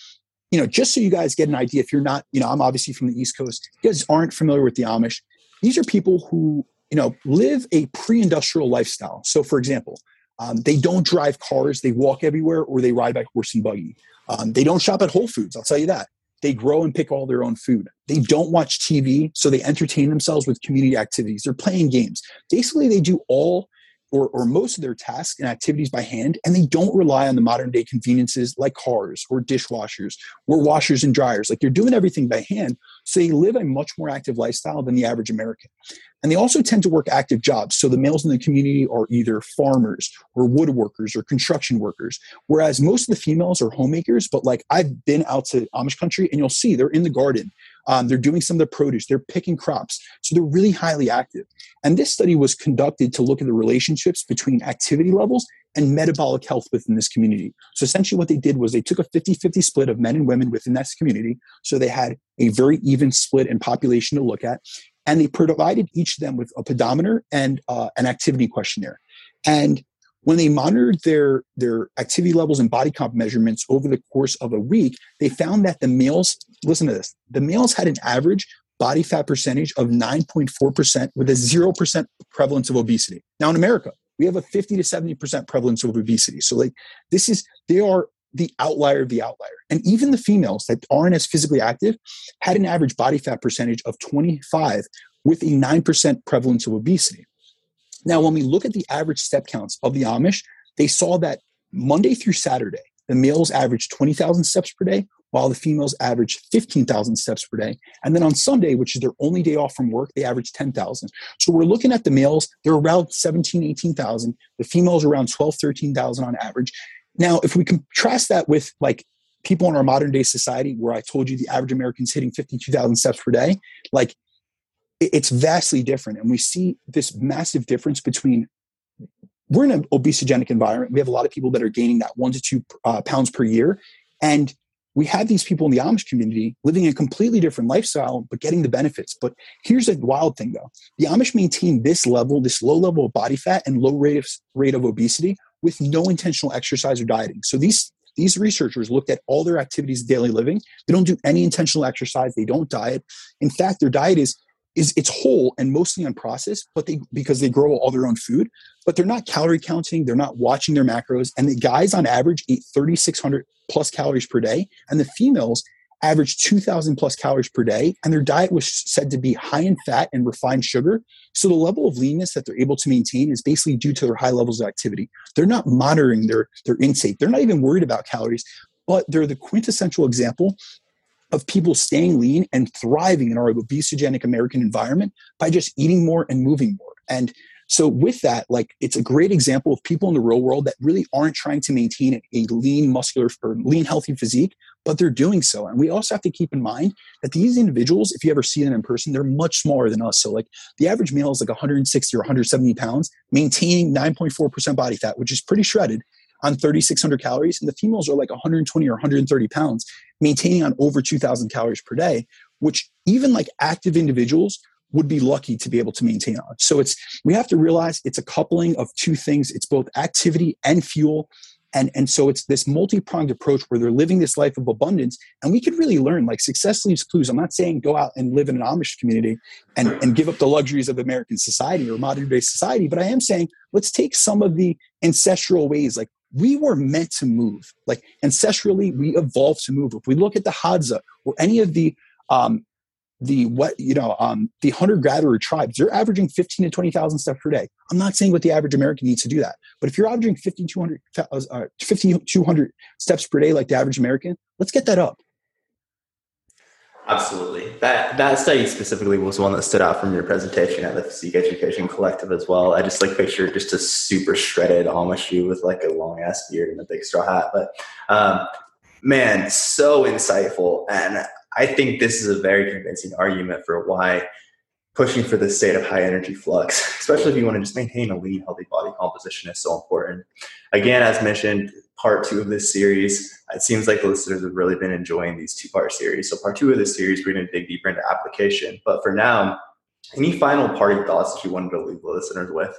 you know, just so you guys get an idea, if you're not, you know, I'm obviously from the East Coast, you guys aren't familiar with the Amish. These are people who, you know, live a pre industrial lifestyle. So, for example, um, they don't drive cars, they walk everywhere, or they ride by horse and buggy. Um, they don't shop at Whole Foods, I'll tell you that. They grow and pick all their own food. They don't watch TV, so they entertain themselves with community activities. They're playing games. Basically, they do all or, or most of their tasks and activities by hand, and they don't rely on the modern day conveniences like cars or dishwashers or washers and dryers. Like they're doing everything by hand, so they live a much more active lifestyle than the average American. And they also tend to work active jobs. So the males in the community are either farmers or woodworkers or construction workers, whereas most of the females are homemakers. But like I've been out to Amish country and you'll see they're in the garden um, they're doing some of the produce. They're picking crops. So they're really highly active. And this study was conducted to look at the relationships between activity levels and metabolic health within this community. So essentially, what they did was they took a 50 50 split of men and women within that community. So they had a very even split in population to look at. And they provided each of them with a pedometer and uh, an activity questionnaire. And when they monitored their, their activity levels and body comp measurements over the course of a week, they found that the males, listen to this, the males had an average body fat percentage of 9.4% with a 0% prevalence of obesity. Now in America, we have a 50 to 70% prevalence of obesity. So like this is, they are the outlier of the outlier. And even the females that aren't as physically active had an average body fat percentage of 25 with a 9% prevalence of obesity. Now, when we look at the average step counts of the Amish, they saw that Monday through Saturday, the males averaged 20,000 steps per day, while the females averaged 15,000 steps per day. And then on Sunday, which is their only day off from work, they averaged 10,000. So we're looking at the males, they're around 17, 18,000. The females around 12, 13,000 on average. Now, if we contrast that with like people in our modern day society, where I told you the average American's hitting 52,000 steps per day, like it's vastly different. And we see this massive difference between we're in an obesogenic environment. We have a lot of people that are gaining that one to two uh, pounds per year. And we have these people in the Amish community living a completely different lifestyle, but getting the benefits. But here's a wild thing though the Amish maintain this level, this low level of body fat and low rate of, rate of obesity with no intentional exercise or dieting. So these these researchers looked at all their activities of daily living. They don't do any intentional exercise. They don't diet. In fact, their diet is is it's whole and mostly unprocessed, but they because they grow all their own food, but they're not calorie counting, they're not watching their macros, and the guys on average eat 3,600 plus calories per day, and the females average 2,000 plus calories per day, and their diet was said to be high in fat and refined sugar. So the level of leanness that they're able to maintain is basically due to their high levels of activity. They're not monitoring their their intake. They're not even worried about calories, but they're the quintessential example of people staying lean and thriving in our obesogenic American environment by just eating more and moving more. And So with that, like it's a great example of people in the real world that really aren't trying to maintain a lean muscular or lean healthy physique, but they're doing so. And we also have to keep in mind that these individuals, if you ever see them in person, they're much smaller than us. So like the average male is like 160 or 170 pounds, maintaining 9.4% body fat, which is pretty shredded on 3,600 calories. And the females are like 120 or 130 pounds, maintaining on over 2,000 calories per day, which even like active individuals would be lucky to be able to maintain on. So it's we have to realize it's a coupling of two things. It's both activity and fuel. And, and so it's this multi-pronged approach where they're living this life of abundance and we could really learn like success leaves clues i'm not saying go out and live in an amish community and, and give up the luxuries of american society or modern day society but i am saying let's take some of the ancestral ways like we were meant to move like ancestrally we evolved to move if we look at the hadza or any of the um, the what you know um, the hunter gatherer tribes they're averaging 15 to 20,000 steps per day. I'm not saying what the average American needs to do that, but if you're averaging 5,200 uh, 5,200 steps per day like the average American, let's get that up. Absolutely. That that study specifically was one that stood out from your presentation at the Physique Education Collective as well. I just like picture just a super shredded Amish you with like a long ass beard and a big straw hat. But um, man, so insightful. And I think this is a very convincing argument for why pushing for this state of high energy flux, especially if you want to just maintain a lean, healthy body composition, is so important. Again, as mentioned, part two of this series, it seems like the listeners have really been enjoying these two part series. So, part two of this series, we're going to dig deeper into application. But for now, any final party thoughts that you wanted to leave the listeners with?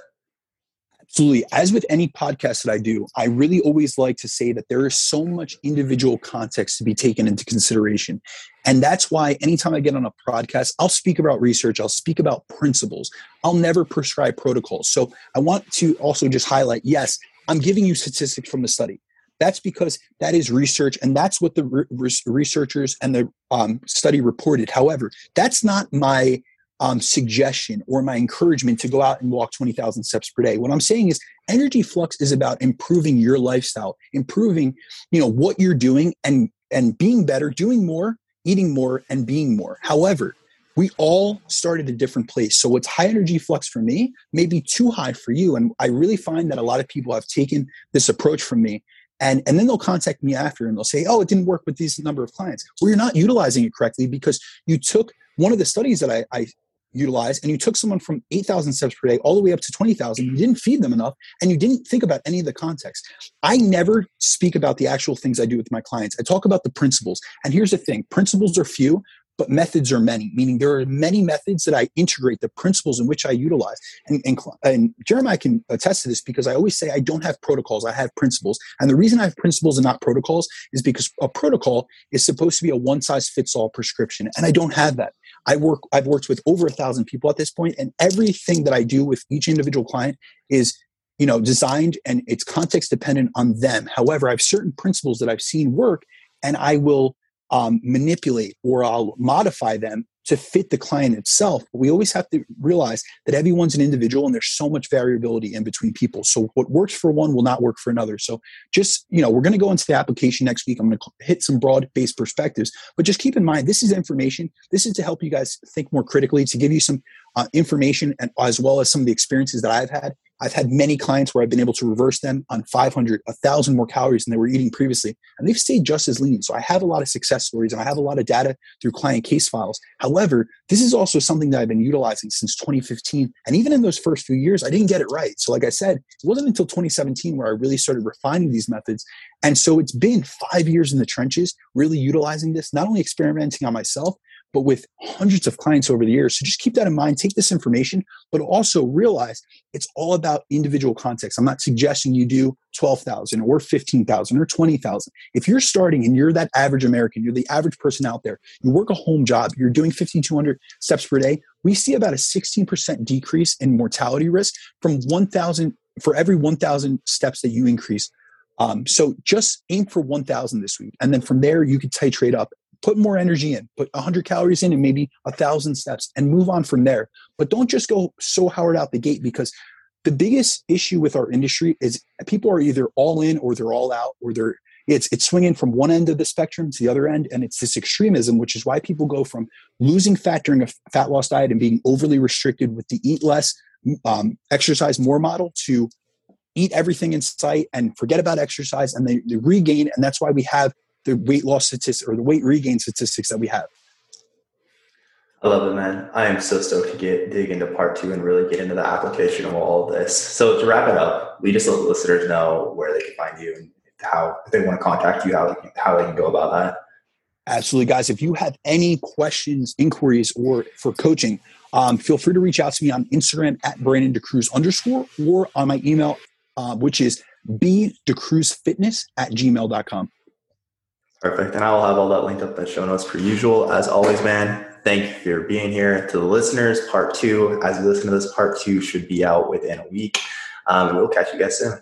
Absolutely. As with any podcast that I do, I really always like to say that there is so much individual context to be taken into consideration. And that's why anytime I get on a podcast, I'll speak about research, I'll speak about principles. I'll never prescribe protocols. So I want to also just highlight yes, I'm giving you statistics from the study. That's because that is research, and that's what the re- researchers and the um, study reported. However, that's not my um, suggestion or my encouragement to go out and walk 20,000 steps per day. What I'm saying is energy flux is about improving your lifestyle, improving, you know, what you're doing and and being better, doing more, eating more and being more. However, we all start at a different place. So what's high energy flux for me may be too high for you and I really find that a lot of people have taken this approach from me and and then they'll contact me after and they'll say oh it didn't work with these number of clients well you're not utilizing it correctly because you took one of the studies that I, I utilize and you took someone from 8,000 steps per day all the way up to 20,000, you didn't feed them enough and you didn't think about any of the context. I never speak about the actual things I do with my clients. I talk about the principles. And here's the thing principles are few, but methods are many, meaning there are many methods that I integrate the principles in which I utilize. And, and, and, Jeremiah can attest to this because I always say I don't have protocols, I have principles. And the reason I have principles and not protocols is because a protocol is supposed to be a one size fits all prescription. And I don't have that. I work, I've worked with over a thousand people at this point, and everything that I do with each individual client is you know designed and it's context dependent on them however i have certain principles that i've seen work and i will um, manipulate or I'll modify them to fit the client itself. But we always have to realize that everyone's an individual and there's so much variability in between people. So what works for one will not work for another. So just, you know, we're going to go into the application next week. I'm going to hit some broad based perspectives, but just keep in mind, this is information. This is to help you guys think more critically, to give you some uh, information and as well as some of the experiences that I've had I've had many clients where I've been able to reverse them on 500, 1,000 more calories than they were eating previously, and they've stayed just as lean. So I have a lot of success stories and I have a lot of data through client case files. However, this is also something that I've been utilizing since 2015. And even in those first few years, I didn't get it right. So, like I said, it wasn't until 2017 where I really started refining these methods. And so it's been five years in the trenches, really utilizing this, not only experimenting on myself, but with hundreds of clients over the years. So just keep that in mind. Take this information, but also realize it's all about individual context. I'm not suggesting you do 12,000 or 15,000 or 20,000. If you're starting and you're that average American, you're the average person out there, you work a home job, you're doing 5,200 steps per day, we see about a 16% decrease in mortality risk from 1,000 for every 1,000 steps that you increase. Um, so just aim for 1,000 this week. And then from there, you can titrate up put more energy in put 100 calories in and maybe a thousand steps and move on from there but don't just go so hard out the gate because the biggest issue with our industry is people are either all in or they're all out or they're it's it's swinging from one end of the spectrum to the other end and it's this extremism which is why people go from losing fat during a fat loss diet and being overly restricted with the eat less um, exercise more model to eat everything in sight and forget about exercise and they, they regain. And that's why we have the weight loss statistics or the weight regain statistics that we have. I love it, man. I am so stoked to get dig into part two and really get into the application of all of this. So to wrap it up, we just let the listeners know where they can find you and how if they want to contact you, how they can, how they can go about that. Absolutely, guys. If you have any questions, inquiries, or for coaching, um, feel free to reach out to me on Instagram at Brandon DaCruz underscore or on my email, uh, which is bdacruzfitness at gmail.com. Perfect. And I will have all that linked up in the show notes per usual. As always, man, thank you for being here. To the listeners, part two, as you listen to this, part two should be out within a week. Um, and we'll catch you guys soon.